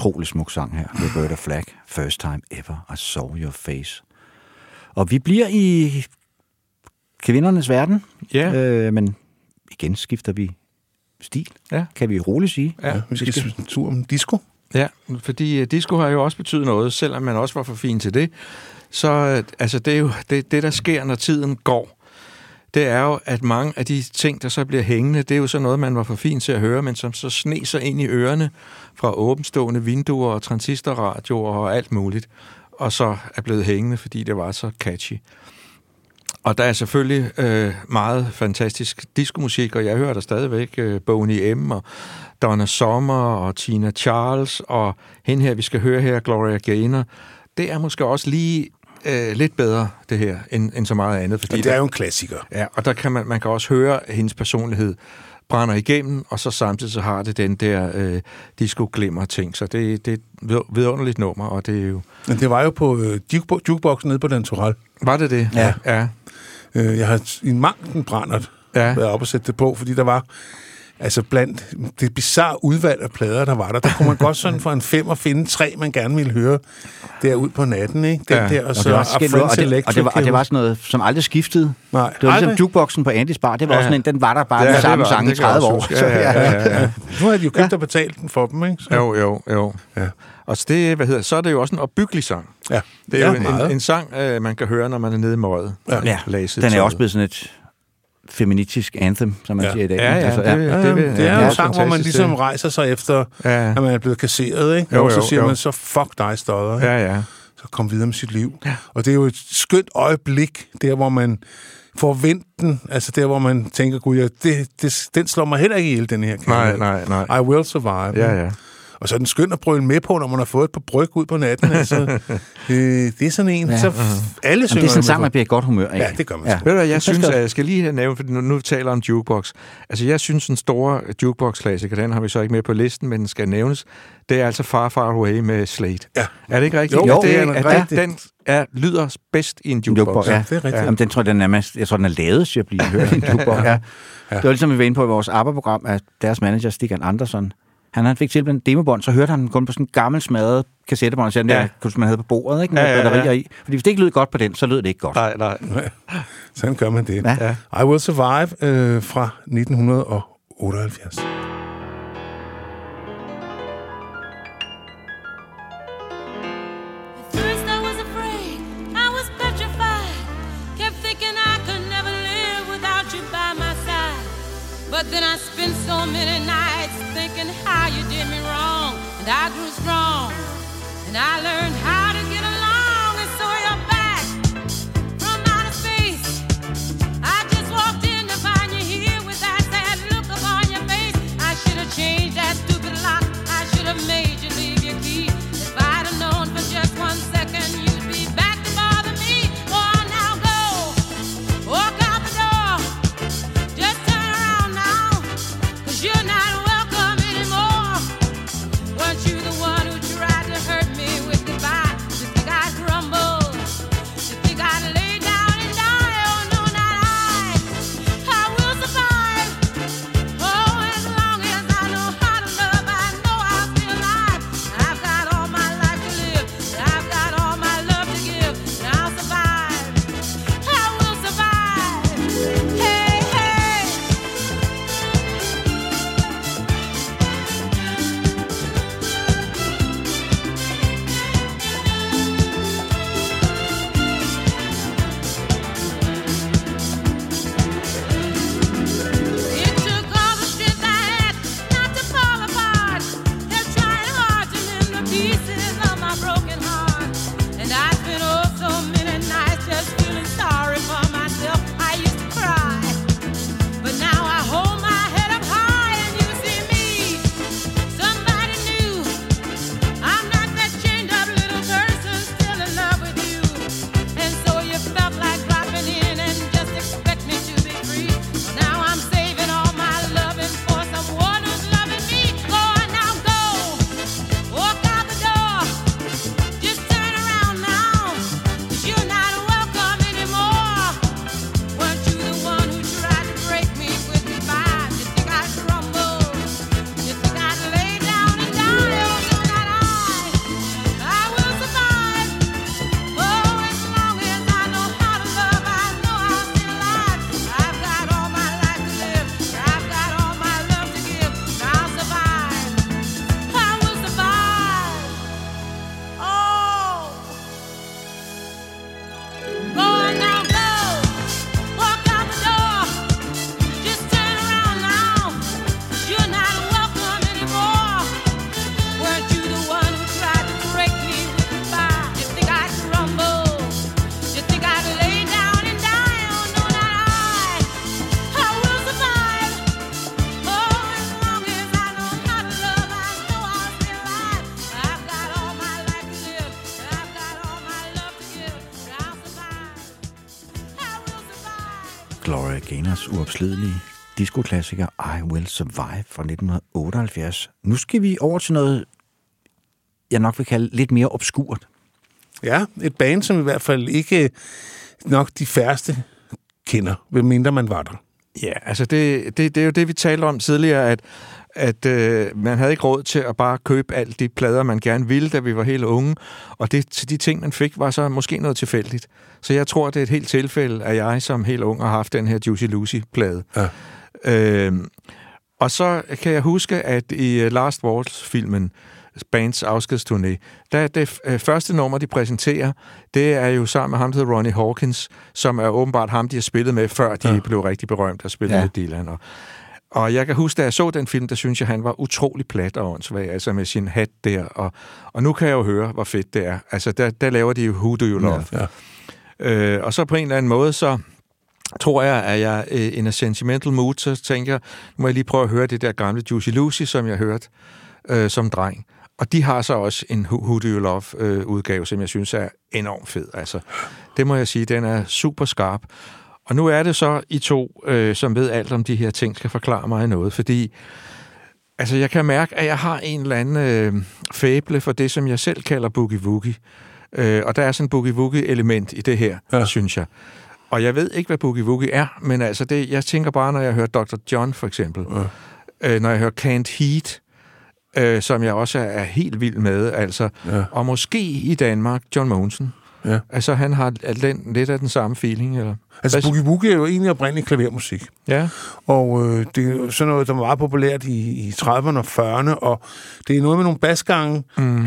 utrolig smuk sang her. Roberta Flack, First Time Ever I Saw Your Face. Og vi bliver i kvindernes verden, Ja. øh, men igen skifter vi stil, Ja. kan vi roligt sige. Ja, Vi skal en tur om disco. Ja, fordi uh, disco har jo også betydet noget, selvom man også var for fin til det. Så uh, altså, det er jo det, det, der sker, når tiden går. Det er jo, at mange af de ting, der så bliver hængende, det er jo så noget, man var for fin til at høre, men som så sneser ind i ørerne fra åbenstående vinduer og transistorradioer og alt muligt, og så er blevet hængende, fordi det var så catchy. Og der er selvfølgelig øh, meget fantastisk diskomusik, og jeg hører der stadigvæk øh, Boney M. og Donna Summer og Tina Charles, og hende her, vi skal høre her, Gloria Gaynor. Det er måske også lige øh, lidt bedre, det her, end, end så meget andet. Fordi Men det er jo en klassiker. Ja, og der kan man, man kan også høre, at hendes personlighed brænder igennem, og så samtidig så har det den der øh, disco-glimmer ting. Så det, det er et vid- vidunderligt nummer, og det er jo... Men det var jo på øh, jukebo- jukeboxen nede på Den Toral. Var det det? Ja. ja. Øh, jeg har i en mangten brændert Ja. været op og sætte det på, fordi der var altså blandt det bizarre udvalg af plader, der var der, der kunne man godt sådan for en fem og finde tre, man gerne ville høre derud på natten, ikke? Den Ja. der, og Og så det, var, og, det, og, det var, og det var sådan noget, som aldrig skiftede. Nej, Det var ligesom aldrig. jukeboxen på Andys Bar. Det var Ja. også sådan en, den var der bare Ja, ja, det den samme var sang i Det kan jeg 30 også år. Ja, ja, ja, ja. Nu har de jo købt og betalt den for dem, ikke? Så, Jo, jo, jo. Ja. Og så, det, hvad hedder, så er det jo også en opbyggelig sang. ja. Det er ja, jo en, meget. en, en sang, øh, man kan høre, når man er nede i møget. Ja. ja, den er tøjet. også blevet sådan et feministisk anthem, som man Ja. siger i dag. Ja, ja, Altså, det, Ja, det, det, det er jo ja, en sang, hvor man ligesom rejser sig efter, Ja, at man er blevet kasseret, ikke? Jo, og så jo, siger jo. man så, fuck dig, stodder. ikke? ja, ja. Så kom videre med sit liv. Ja. Og det er jo et skønt øjeblik, der hvor man får vendt den, altså der hvor man tænker, gud, ja, det, det, den slår mig heller ikke ihjel, den her Nej, kærlighed. nej, nej. I will survive. Ja, ja. Og så er den skøn at brøle med på, når man har fået et par bryg ud på natten. Altså, øh, det er sådan en, Ja. ja. så alle Jamen, synger det er sådan en sang, på. man bliver godt humør af. Ja, det gør man Ja. ja. Ved du jeg synes, at jeg skal lige nævne, for nu, nu taler om jukebox. Altså, jeg synes, den store jukebox-klassiker, den har vi så ikke med på listen, men den skal nævnes, det er altså Far Far Away med Slade. Ja. Er det ikke rigtigt? Jo, at det er det, en at rigtig- den, den er, lyder bedst i en jukebox. Jukebox, ja. det er rigtigt. Jamen, den tror jeg, den er, mest, jeg tror, den er lavet til at blive hørt i en jukebox. Ja. Det var ligesom, vi var inde på i vores ABBA-program, at deres manager, Stig Andersson, han, han fik tilbud en demobånd, så hørte han den kun på sådan en gammel smadret kassettebånd, sådan der, Ja. ja. man havde på bordet, ikke, med Ja, ja, ja. batterier i. Fordi hvis det ikke lød godt på den, så lød det ikke godt. Nej, nej. Sådan gør man det. Ja. I Will Survive øh, fra 1978. Gaynors uopslidelige diskoklassiker I Will Survive fra 1978. Nu skal vi over til noget, jeg nok vil kalde lidt mere obskurt. Ja, et band, som i hvert fald ikke nok de færreste kender, mindre man var der. Ja, altså det, det, det er jo det, vi talte om tidligere, at, at øh, man havde ikke råd til at bare købe alle de plader, man gerne ville, da vi var helt unge. Og det, til de ting, man fik, var så måske noget tilfældigt. Så jeg tror, det er et helt tilfælde, at jeg som helt ung har haft den her Juicy Lucy-plade. Ja. Øhm, og så kan jeg huske, at i øh, Last Waltz-filmen, bands afskedsturné, der det øh, første nummer, de præsenterer, det er jo sammen med ham, der hedder Ronnie Hawkins, som er åbenbart ham, de har spillet med, før de ja. blev rigtig berømt og spillede ja. med Dylan. Og, og jeg kan huske, da jeg så den film, der synes jeg, han var utrolig plat og åndssvag, altså med sin hat der. Og, og nu kan jeg jo høre, hvor fedt det er. Altså, der, der laver de jo Who Do You Love? Ja. Øh, og så på en eller anden måde, så tror jeg, at jeg øh, in a sentimental mood, så tænker jeg, nu må jeg lige prøve at høre det der gamle Juicy Lucy, som jeg hørte øh, som dreng. Og de har så også en Who, Do You Love øh, udgave, som jeg synes er enormt fed. Altså, det må jeg sige, den er super skarp. Og nu er det så I to, øh, som ved alt om de her ting, skal forklare mig noget, fordi altså, jeg kan mærke, at jeg har en eller anden øh, fæble for det, som jeg selv kalder boogie-woogie. Øh, og der er sådan en boogie-woogie-element i det her, ja. synes jeg. Og jeg ved ikke, hvad boogie-woogie er, men altså, det, jeg tænker bare, når jeg hører Dr. John for eksempel, ja. øh, når jeg hører Can't Heat, øh, som jeg også er, er helt vild med, altså, Ja. og måske i Danmark, John Mogensen. Ja. Altså, han har den, lidt af den samme feeling, eller? Altså, Hvad- Boogie Woogie er jo egentlig oprindelig klavermusik. Ja. Og øh, det er jo sådan noget, der var meget populært i, i 30'erne og 40'erne, og det er noget med nogle basgange, mm.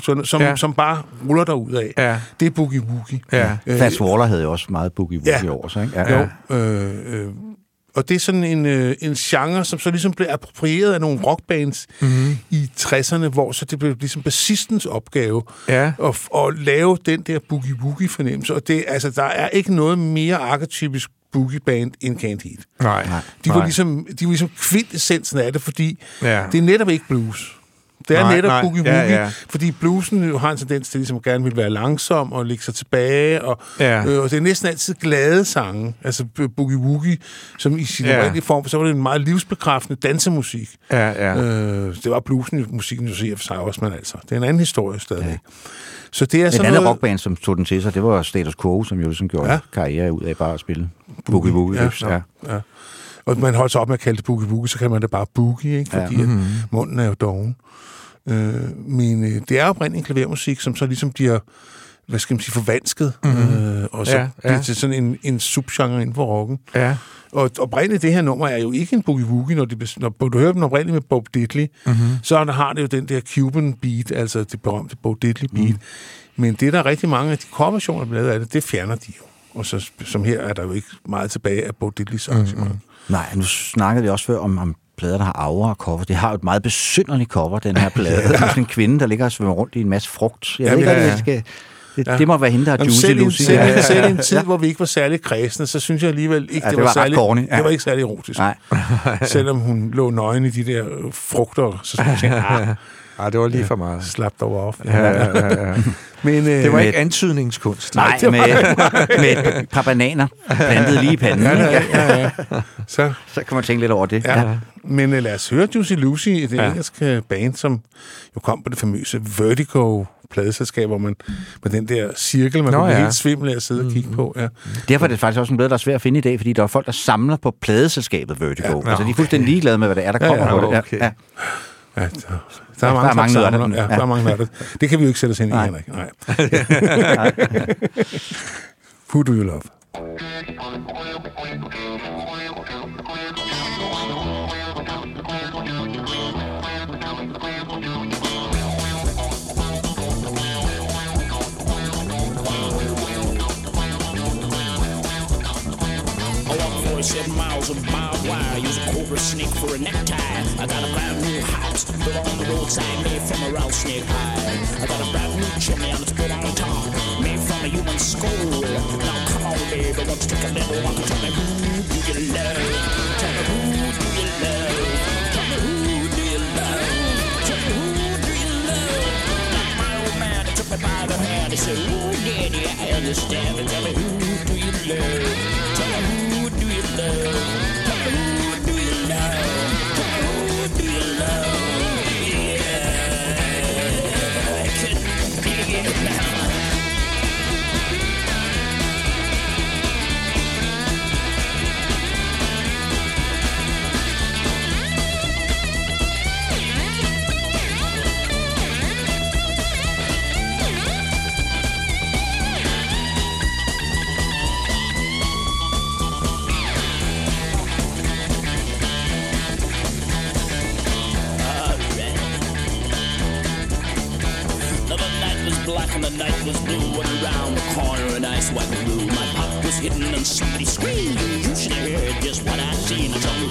som, som, Ja. som bare ruller derud af. Ja. Det er Boogie Woogie. Ja. Øh, Fats Waller havde jo også meget boogie-woogie Ja. over sig, ikke? Ja. Jo, øh, øh, og det er sådan en, øh, en genre, som så ligesom blev approprieret af nogle rockbands mm-hmm. i 60'erne, hvor så det blev ligesom bassistens opgave Ja. at, at lave den der boogie-woogie-fornemmelse. Og det, altså, der er ikke noget mere arketypisk boogie-band end Can't Heat. Nej. Nej. De var Nej. ligesom, de var ligesom kvintessensen af det, fordi Ja. det er netop ikke blues. Det er Nej, netop boogie-woogie, Ja, ja. fordi bluesen jo har en tendens til ligesom gerne vil være langsom og lægge sig tilbage, og, Ja. øh, og det er næsten altid glade sange, altså b- boogie-woogie, som i sin Ja. oprindelige form, så var det en meget livsbekræftende dansemusik. Ja, ja. Øh, det var bluesen, musikken jo siger for sig også, men altså, det er en anden historie stadig. Ja. Så det er sådan andet noget... rockband, som tog den til sig, det var Status Quo, som jo ligesom gjorde Ja. karriere ud af bare at spille boogie-woogie. Ja, ja, ja. Og man holder sig op med at kalde det boogie-woogie, så kan man det bare boogie, ikke? fordi Ja. Mhm. mm-hmm. munden er jo doven. Øh, men øh, det er oprindeligt klavermusik, som så ligesom bliver hvad skal man sige, forvansket, mm-hmm. øh, og så Ja, ja, bliver til sådan en, en subgenre inden for rocken. Ja. Og oprindeligt, det her nummer er jo ikke en boogie-woogie, når, de, når du hører dem oprindeligt med Bob Diddley, mm-hmm. så har det jo den der Cuban beat, altså det berømte Bob Diddley beat. Mm. Men det, der er rigtig mange af de coverversioner, der er lavet af det, det fjerner de jo. Og så, som her er der jo ikke meget tilbage af Bob Diddleys arrangement. Mm-hmm. Nej, nu snakkede vi også før om, om plader, der har aura og cover. Det har jo et meget besynderligt cover, den her plade. ja. Sådan en kvinde, der ligger og svømmer rundt i en masse frugt. Jeg Ja, ved ikke, ja, ja. det skal... Det, Ja. det må være hende, der er Jamen, selv, i en, Lucy. selv, Ja. selv i en tid, hvor vi ikke var særlig kredsende, så synes jeg alligevel ikke, Ja, det, det var ret særlig, corny, ja. det var ikke særlig erotisk. Nej. Selvom hun lå nøgen i de der frugter, så synes jeg, ah, Ah, det var lige for meget. slap dog af. Ja, ja, ja, ja. Men, øh, Det var ikke antydningskunst. Nej, med, med et par bananer plantet lige i panden. ja, ja, ja, ja. Så, Så kan man tænke lidt over det. ja. ja. Men uh, lad os høre Juicy Lucy, et ja. Ja. engelsk øh, band, som jo kom på det famøse Vertigo pladeselskab, hvor man med den der cirkel, man Nå, kunne ja. helt svimmel af at sidde og kigge på. Ja. Derfor er det faktisk også en blad, der er svært at finde i dag, fordi der er folk, der samler på pladeselskabet Vertigo. Ja, altså, de er fuldstændig ligeglade med, hvad det er, der Ja, kommer ja, på det. okay. Ja, ja. Ja, der, der, er mange, der er mange nørder. Ja, Ja. der er mange nørder. Det kan vi jo ikke sætte os ind i, Nej. Henrik. Nej. Who do you love? 47 miles of barbed wire, use a cobra snake for a necktie. I got a brand new house built on the roadside, made from a rattlesnake hide. I got a brand new chimney and it's built on top, made from a human skull. Now come on, baby, let's take a little walk. Tell me who do you love? Tell me who do you love? Tell me who do you love? Tell me who do you love? Like my old man, he took me by the hand. He said, Ooh, daddy, I understand. But tell me who do you love? Night was blue And around the corner an ice white room My pop was hidden and somebody screamed. You should have heard just what I seen. Tell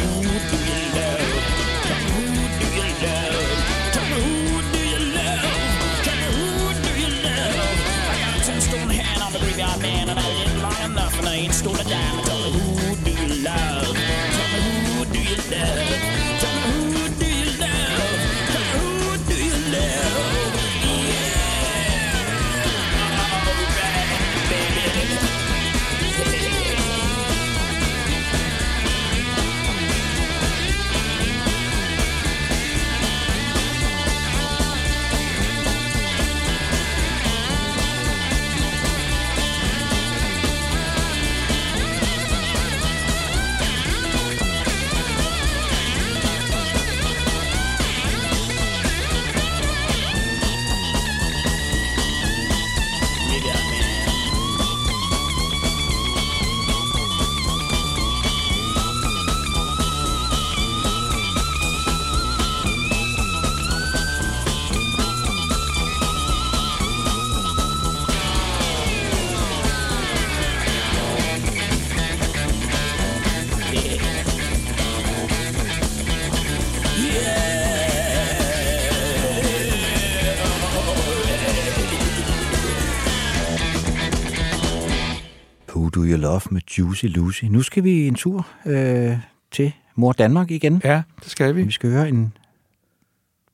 Love med Juicy Lucy. Nu skal vi en tur øh, til Mor Danmark igen. Ja, det skal vi. Vi skal høre en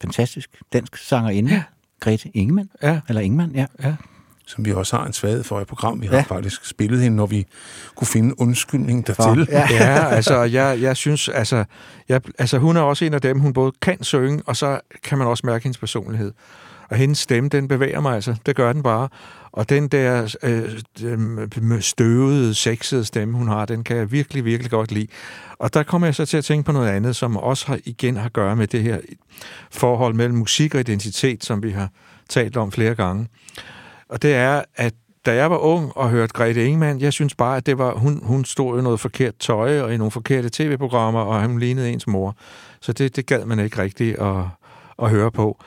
fantastisk dansk sangerinde, ja. Grete Ingemann. Ja. Eller Ingemann, ja. ja. Som vi også har en svaghed for i program. Vi har Ja. faktisk spillet hende, når vi kunne finde en undskyldning dertil. ja. Ja, altså, jeg, jeg synes, altså, jeg, altså, hun er også en af dem, hun både kan synge, og så kan man også mærke hendes personlighed. Og hendes stemme, den bevæger mig altså. Det gør den bare. Og den der øh, støvede, sexede stemme, hun har, den kan jeg virkelig, virkelig godt lide. Og der kommer jeg så til at tænke på noget andet, som også har, igen har at gøre med det her forhold mellem musik og identitet, som vi har talt om flere gange. Og det er, at da jeg var ung og hørte Grete Ingemann, jeg synes bare, at det var, hun, hun stod i noget forkert tøj og i nogle forkerte tv-programmer, og hun lignede ens mor. Så det, det gad man ikke rigtigt at, at høre på.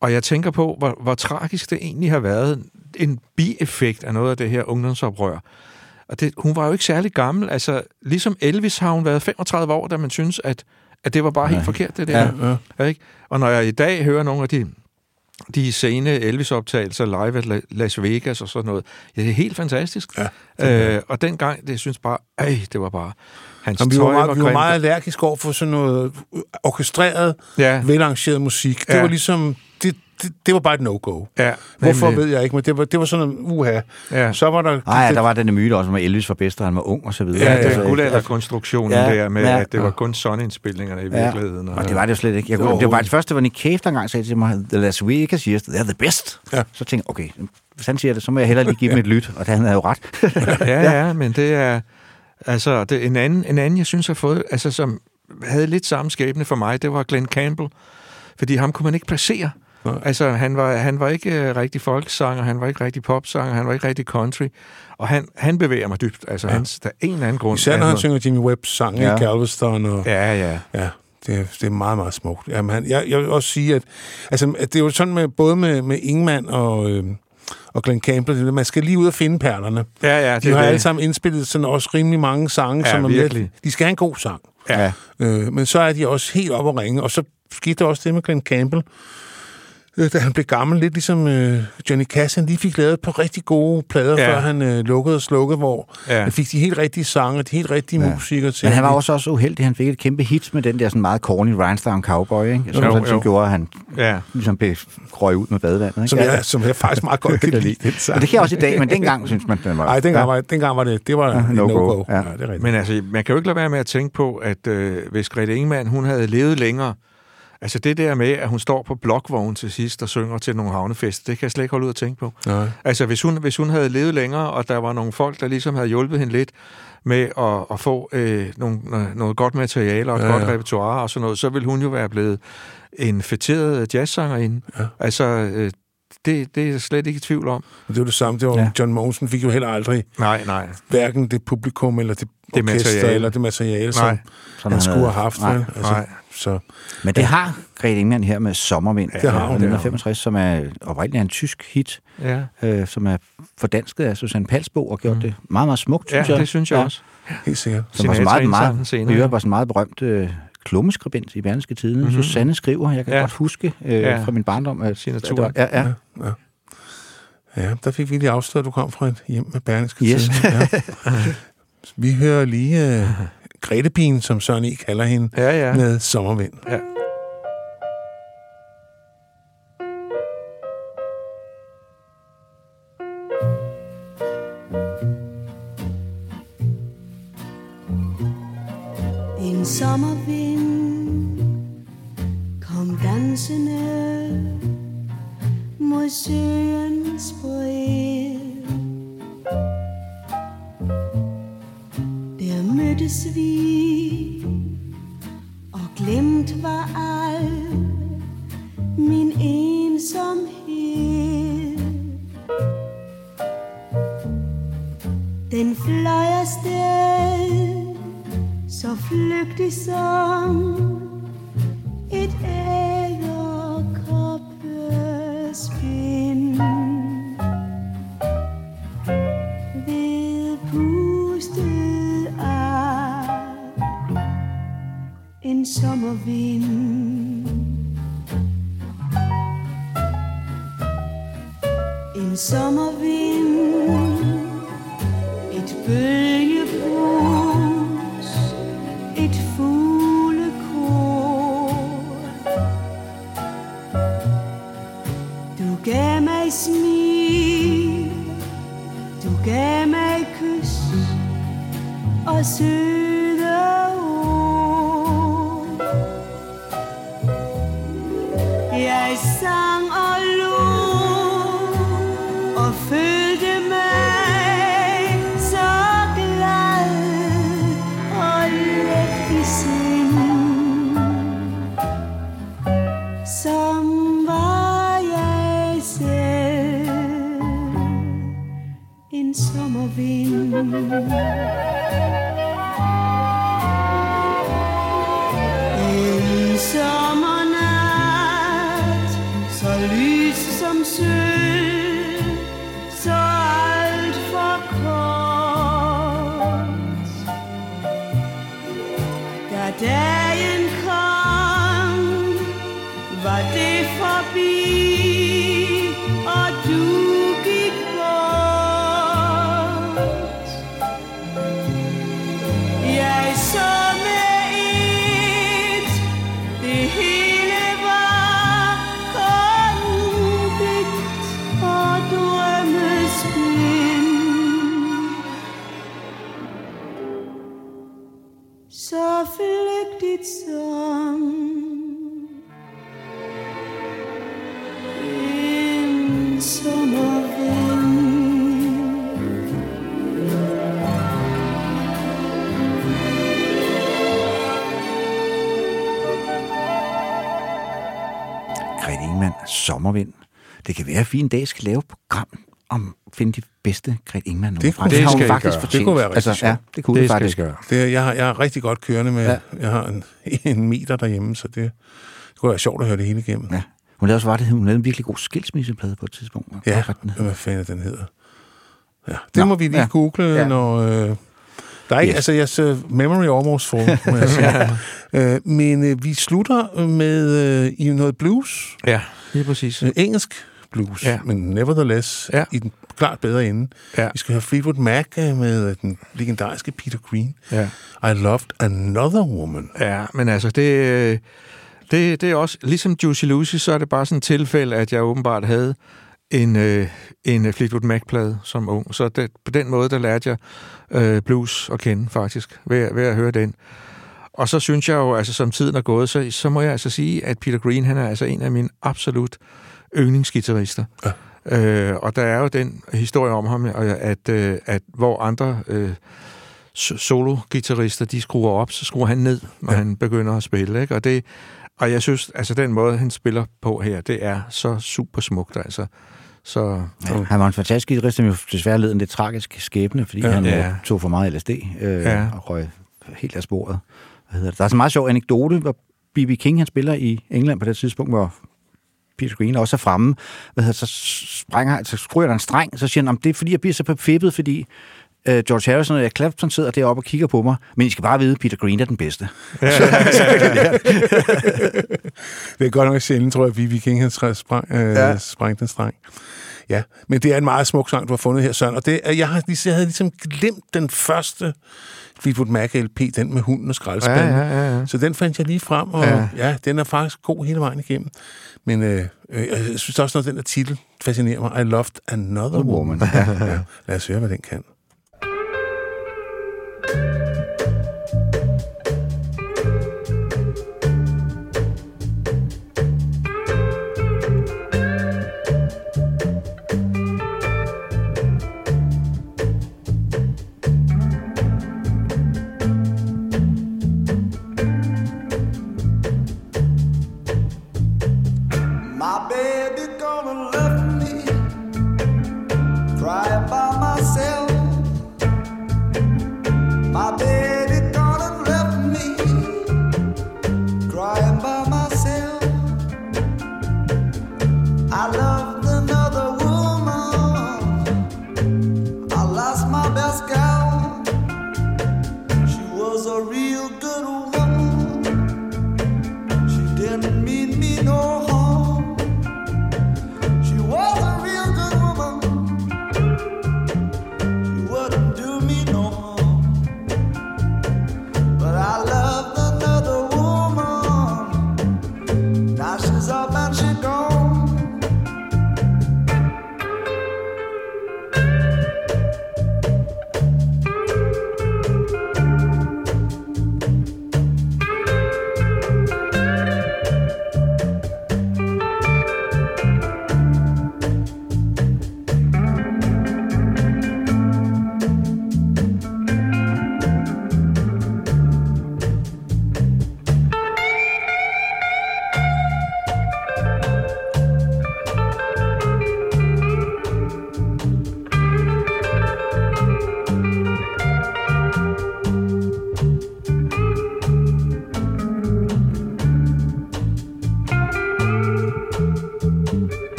Og jeg tænker på, hvor, hvor tragisk det egentlig har været en bieffekt af noget af det her ungdomsoprør. Og det, hun var jo ikke særlig gammel. Altså, ligesom Elvis har hun været 35 år, da man synes, at, at det var bare helt forkert, det der. Ja, ja. Ja, ikke? Og når jeg i dag hører nogle af de, de sene Elvis-optagelser live La- Las Vegas og sådan noget, ja, det er helt fantastisk. Ja, øh, og dengang, det synes bare, ej, det var bare... Hans Jamen, vi, var tøj meget, vi var meget allergiske over for sådan noget orkestreret, Ja. velarrangeret musik. Det Ja. var ligesom... Det, det, det var bare et no-go. Ja, Hvorfor nemlig. ved jeg ikke, men det var, det var sådan en uha. Ja. Så var der... Nej, ja, der var den myte også, at Elvis var bedst, da han var ung og så videre. Ja, det Altså, er guldalderkonstruktionen Ja, der med, ja. at det var kun sådan-indspilningerne i Ja, virkeligheden. og det var det jo slet ikke. Jeg, kunne, det var bare det første, hvor Nick Cave der engang sagde til mig, The Las Vegas siger, they're the best. Ja. Så tænkte jeg, okay, hvis han siger det, så må jeg hellere lige give dem et lyt, og det han havde jo ret. ja, ja, men det er... Altså, det, en, anden, en anden, jeg synes har fået... Altså, som havde lidt samme skæbne for mig, det var Glenn Campbell. Fordi ham kunne man ikke placere. Nej. Altså, han var, han var ikke uh, rigtig folksanger, han var ikke rigtig popsanger, han var ikke rigtig country. Og han, han bevæger mig dybt. Altså, ja. hans, der er en eller anden grund. Især når han synger Jimmy Webbs sang Ja. i Galveston. Og, Ja, ja. Ja, det, er- det er meget, meget smukt. Jamen, han, jeg, jeg vil også sige, at, altså, at det er jo sådan med, både med, med Ingemann og, øh, og Glenn Campbell, man skal lige ud og finde perlerne. Ja, ja, det De har det. alle sammen indspillet sådan også rimelig mange sange, Ja, som er virkelig. med. De skal have en god sang. Ja. Øh, men så er de også helt op at ringe, og så skete der også det med Glenn Campbell, øh, da han blev gammel, lidt ligesom øh, Johnny Cash, han lige fik lavet et par rigtig gode plader, Ja. ja. før han øh, lukkede og slukkede, hvor Ja. ja. han fik de helt rigtige sange, de helt rigtige ja. musikere til. Men han var også, også uheldig. Han fik et kæmpe hit med den der sådan meget corny Rhinestone Cowboy, ikke? Som, Jo, sådan, som jo. gjorde, at han Ja. ligesom blev røg ud med badevandet. Ikke? som, jeg, som jeg faktisk meget godt kan lide. Den sang. Det kan jeg også i dag, men dengang synes man, den var... Nej, dengang, var, dengang var det, det var ja, no-go. no-go. Ja. Ja. ja, det er rigtigt. Men altså, man kan jo ikke lade være med at tænke på, at øh, hvis Grete Ingemann, hun havde levet længere, altså det der med, at hun står på blokvogn til sidst og synger til nogle havnefester, det kan jeg slet ikke holde ud at tænke på. Nej. Altså, hvis hun, hvis hun havde levet længere, og der var nogle folk, der ligesom havde hjulpet hende lidt med at, at få øh, nogle, noget godt materiale og et ja, godt ja. repertoire og sådan noget, så ville hun jo være blevet en fætteret jazzsangerinde. Ja. Altså, øh, det, det er jeg slet ikke i tvivl om. Det var det samme. Det var, Ja. John Mogensen fik jo heller aldrig Nej, nej. hverken det publikum eller det, Det orkester materiale. eller det materiale, Nej. som Som han skulle have haft. Nej. vel? Altså, Nej. Så, Men det har Grete Ingemann her med Sommervind. Det har hun. 1965, som er oprindeligt en tysk hit, Ja, øh, som er fordansket af Susanne Palsbo og gjort mm. det meget, meget smukt, ja synes jeg. det synes jeg også. helt sikkert. Som var så meget, Sinatra meget, ja. var sådan meget berømt øh, klummeskribent i Berlingske Tidene. Mm-hmm. Susanne skriver, jeg kan Ja. ja. godt huske øh, Ja. ja. fra min barndom, at, Signaturen. at det var, ja, ja. Ja, der fik vi lige afsløret, at du kom fra et hjem med Berlingske Yes. Tidende. Ja. Vi hører lige uh, Gretepien, som Søren E. kalder hende, Ja, ja. med Sommervind. Ja. Sommervind. Det kan være, at vi en dag skal lave et program om at finde de bedste Grete Ingemann Det kunne- det det skal faktisk gøre. fortjent. Det kunne være rigtig altså. Ja, det kunne Det det, faktisk. gøre. Det, jeg, har, jeg er rigtig godt kørende med, Ja. ja. jeg har en, en meter derhjemme, så det, det kunne være sjovt at høre det hele igennem. Ja. Hun lavede også var det, hun lavede en virkelig god skilsmisseplade på et tidspunkt. Ja, Hvad hvad fanden den hedder? Ja, det Nå, må vi lige ja. ja. google, Ja. ja. når... Øh, der er ikke, Yes. yes. altså, jeg memory almost full, sige. øh, men øh, vi slutter med øh, i noget blues. Ja, lige præcis. Øh, engelsk blues, Ja. men nevertheless Ja. i den klart bedre ende. Ja. Vi skal høre Fleetwood Mac øh, med øh, den legendariske Peter Green. Ja. I loved another woman. Ja, men altså, det, det, det er også, ligesom Juicy Lucy, så er det bare sådan et tilfælde, at jeg åbenbart havde en, øh, en Fleetwood Mac-plade som ung. Så det, på den måde, der lærte jeg øh, blues at kende, faktisk, ved, ved at høre den. Og så synes jeg jo, altså som tiden er gået, så, så må jeg altså sige, at Peter Green, han er altså en af mine absolut yndlingsgitarrister. Ja. Øh, og der er jo den historie om ham, at, øh, at hvor andre øh, so- solo-gitarrister, de skruer op, så skruer han ned, når ja. Han begynder at spille. Ikke? Og, det, og jeg synes, altså den måde, han spiller på her, det er så super smukt, altså. Så Ja, han var en fantastisk guitarist, som jo desværre led en lidt tragisk skæbne, fordi ja, han Ja. ja. tog for meget LSD øh, ja. og røg helt af sporet. Hvad hedder det? Der er så en meget sjov anekdote, hvor B.B. King han spiller i England på det tidspunkt, hvor Peter Green også er fremme. Hvad hedder, så sprænger, så skruer der en streng, så siger han, om det er fordi, jeg bliver så forfippet, fordi øh, George Harrison og jeg Clapton sidder deroppe og kigger på mig, men I skal bare vide, at Peter Green er den bedste. Det er godt nok sjældent, tror jeg, at Vivi King han sprang, øh, Ja. ja. sprang den streng. Ja, men det er en meget smuk sang, du har fundet her, Søren. Og det, jeg, har, lige- jeg havde ligesom glemt den første Fleetwood Mac LP, den med hunden og skraldespanden. Ja, ja, ja, ja. Så den fandt jeg lige frem, og Ja. ja, ja den er faktisk god hele vejen igennem. Men øh, øh, jeg synes også, at den der titel fascinerer mig. I loved another woman. woman. Ja, ja. Lad os høre, hvad den kan.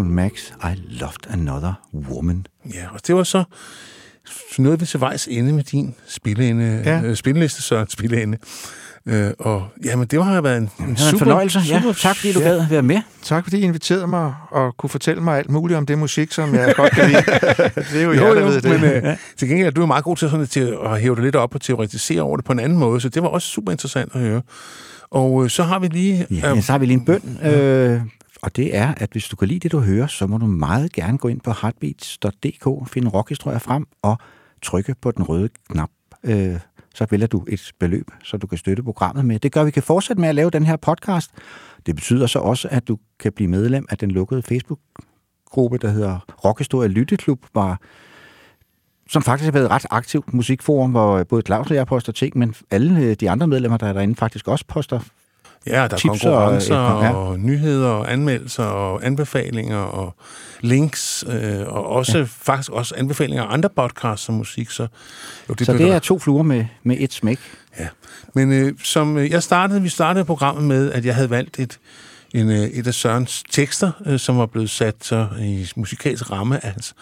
Fleetwood Mac, I Loved Another Woman. Ja, og det var så noget vi til vejs ende med din spilleende, Ja. ja. øh, spilleliste, så spilleende. Øh, og jamen, det har været en, en super, en fornøjelse. Ja, super, tak fordi du gad være med. Tak fordi I inviterede mig og kunne fortælle mig alt muligt om det musik, som jeg godt kan lide. det er jo, Jo, jer, der jo, ved det. men øh, til gengæld er du er meget god til, sådan, til at hæve det lidt op og teoretisere over det på en anden måde, så det var også super interessant at høre. Og øh, så har vi lige... Ja, øh, så har vi lige en bøn, øh, og det er, at hvis du kan lide det, du hører, så må du meget gerne gå ind på heartbeats.dk, finde rockhistorier frem og trykke på den røde knap. Øh, så vælger du et beløb, så du kan støtte programmet med. Det gør, at vi kan fortsætte med at lave den her podcast. Det betyder så også, at du kan blive medlem af den lukkede Facebook-gruppe, der hedder Rockhistorie Lytteklub, var som faktisk har været et ret aktivt musikforum, hvor øh, både Claus og jeg poster ting, men alle øh, de andre medlemmer, der er derinde, faktisk også poster Ja, der er tips og- konkurrencer og, ja. og nyheder og anmeldelser og anbefalinger og links, øh, og også ja. faktisk også anbefalinger af andre podcasts som musik. Så, jo, Det så det er to fluer med, med et smæk. Ja. Men øh, som øh, jeg startede, vi startede programmet med, at jeg havde valgt et, en, øh, et af Sørens tekster, øh, som var blevet sat så i musikalsk ramme af hans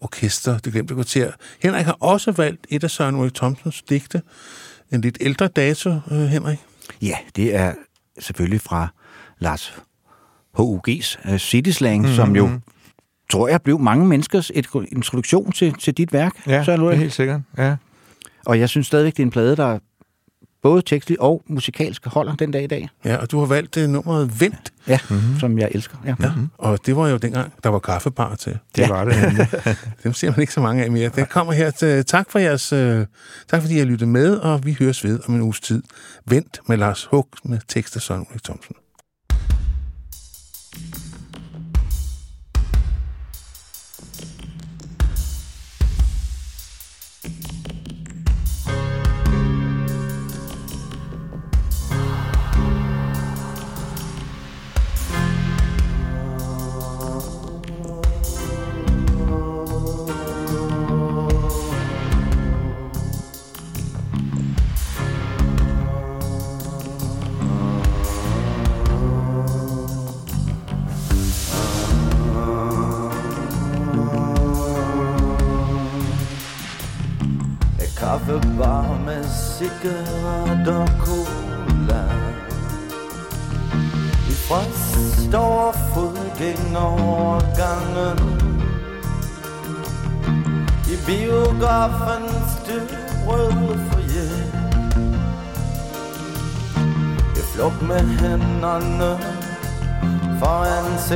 orkester, det glemte kvarter. Henrik har også valgt et af Søren Ulrik Thomsens digte, en lidt ældre dato, øh, Henrik. Ja, det er selvfølgelig fra Lars H.U.G.'s uh, City Slang, Mhm. mm-hmm. som jo, tror jeg, blev mange menneskers et, introduktion til, til dit værk. Ja, det er Ulrik. helt sikkert. Ja. Og jeg synes stadigvæk, det er en plade, der både tekstligt og musikalsk holder den dag i dag. Ja, og du har valgt det nummeret Vendt. Ja, mm-hmm. som jeg elsker. Ja. Ja, og det var jo dengang, der var kaffebar til. Det ja. var det. Dem ser man ikke så mange af mere. Den kommer her til. Tak for jeres, øh, tak fordi I lyttede med, og vi høres ved om en uges tid. Vent med Lars Hug med tekst af Søren Ulrik Thomsen.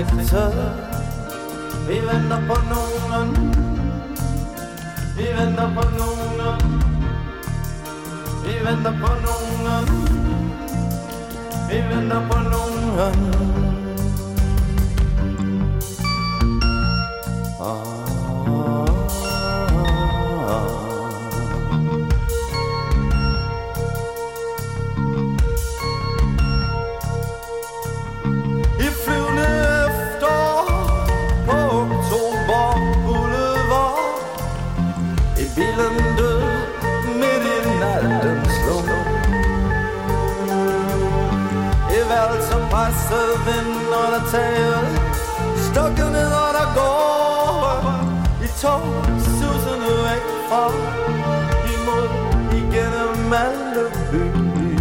For ansigtet Vi venter på nogen vi venter på nogen Vi venter på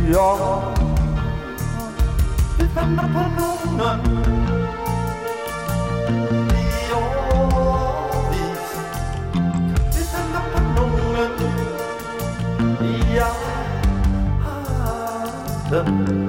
York. Vi venter på nogen I årvis Vi venter på nogen Jeg har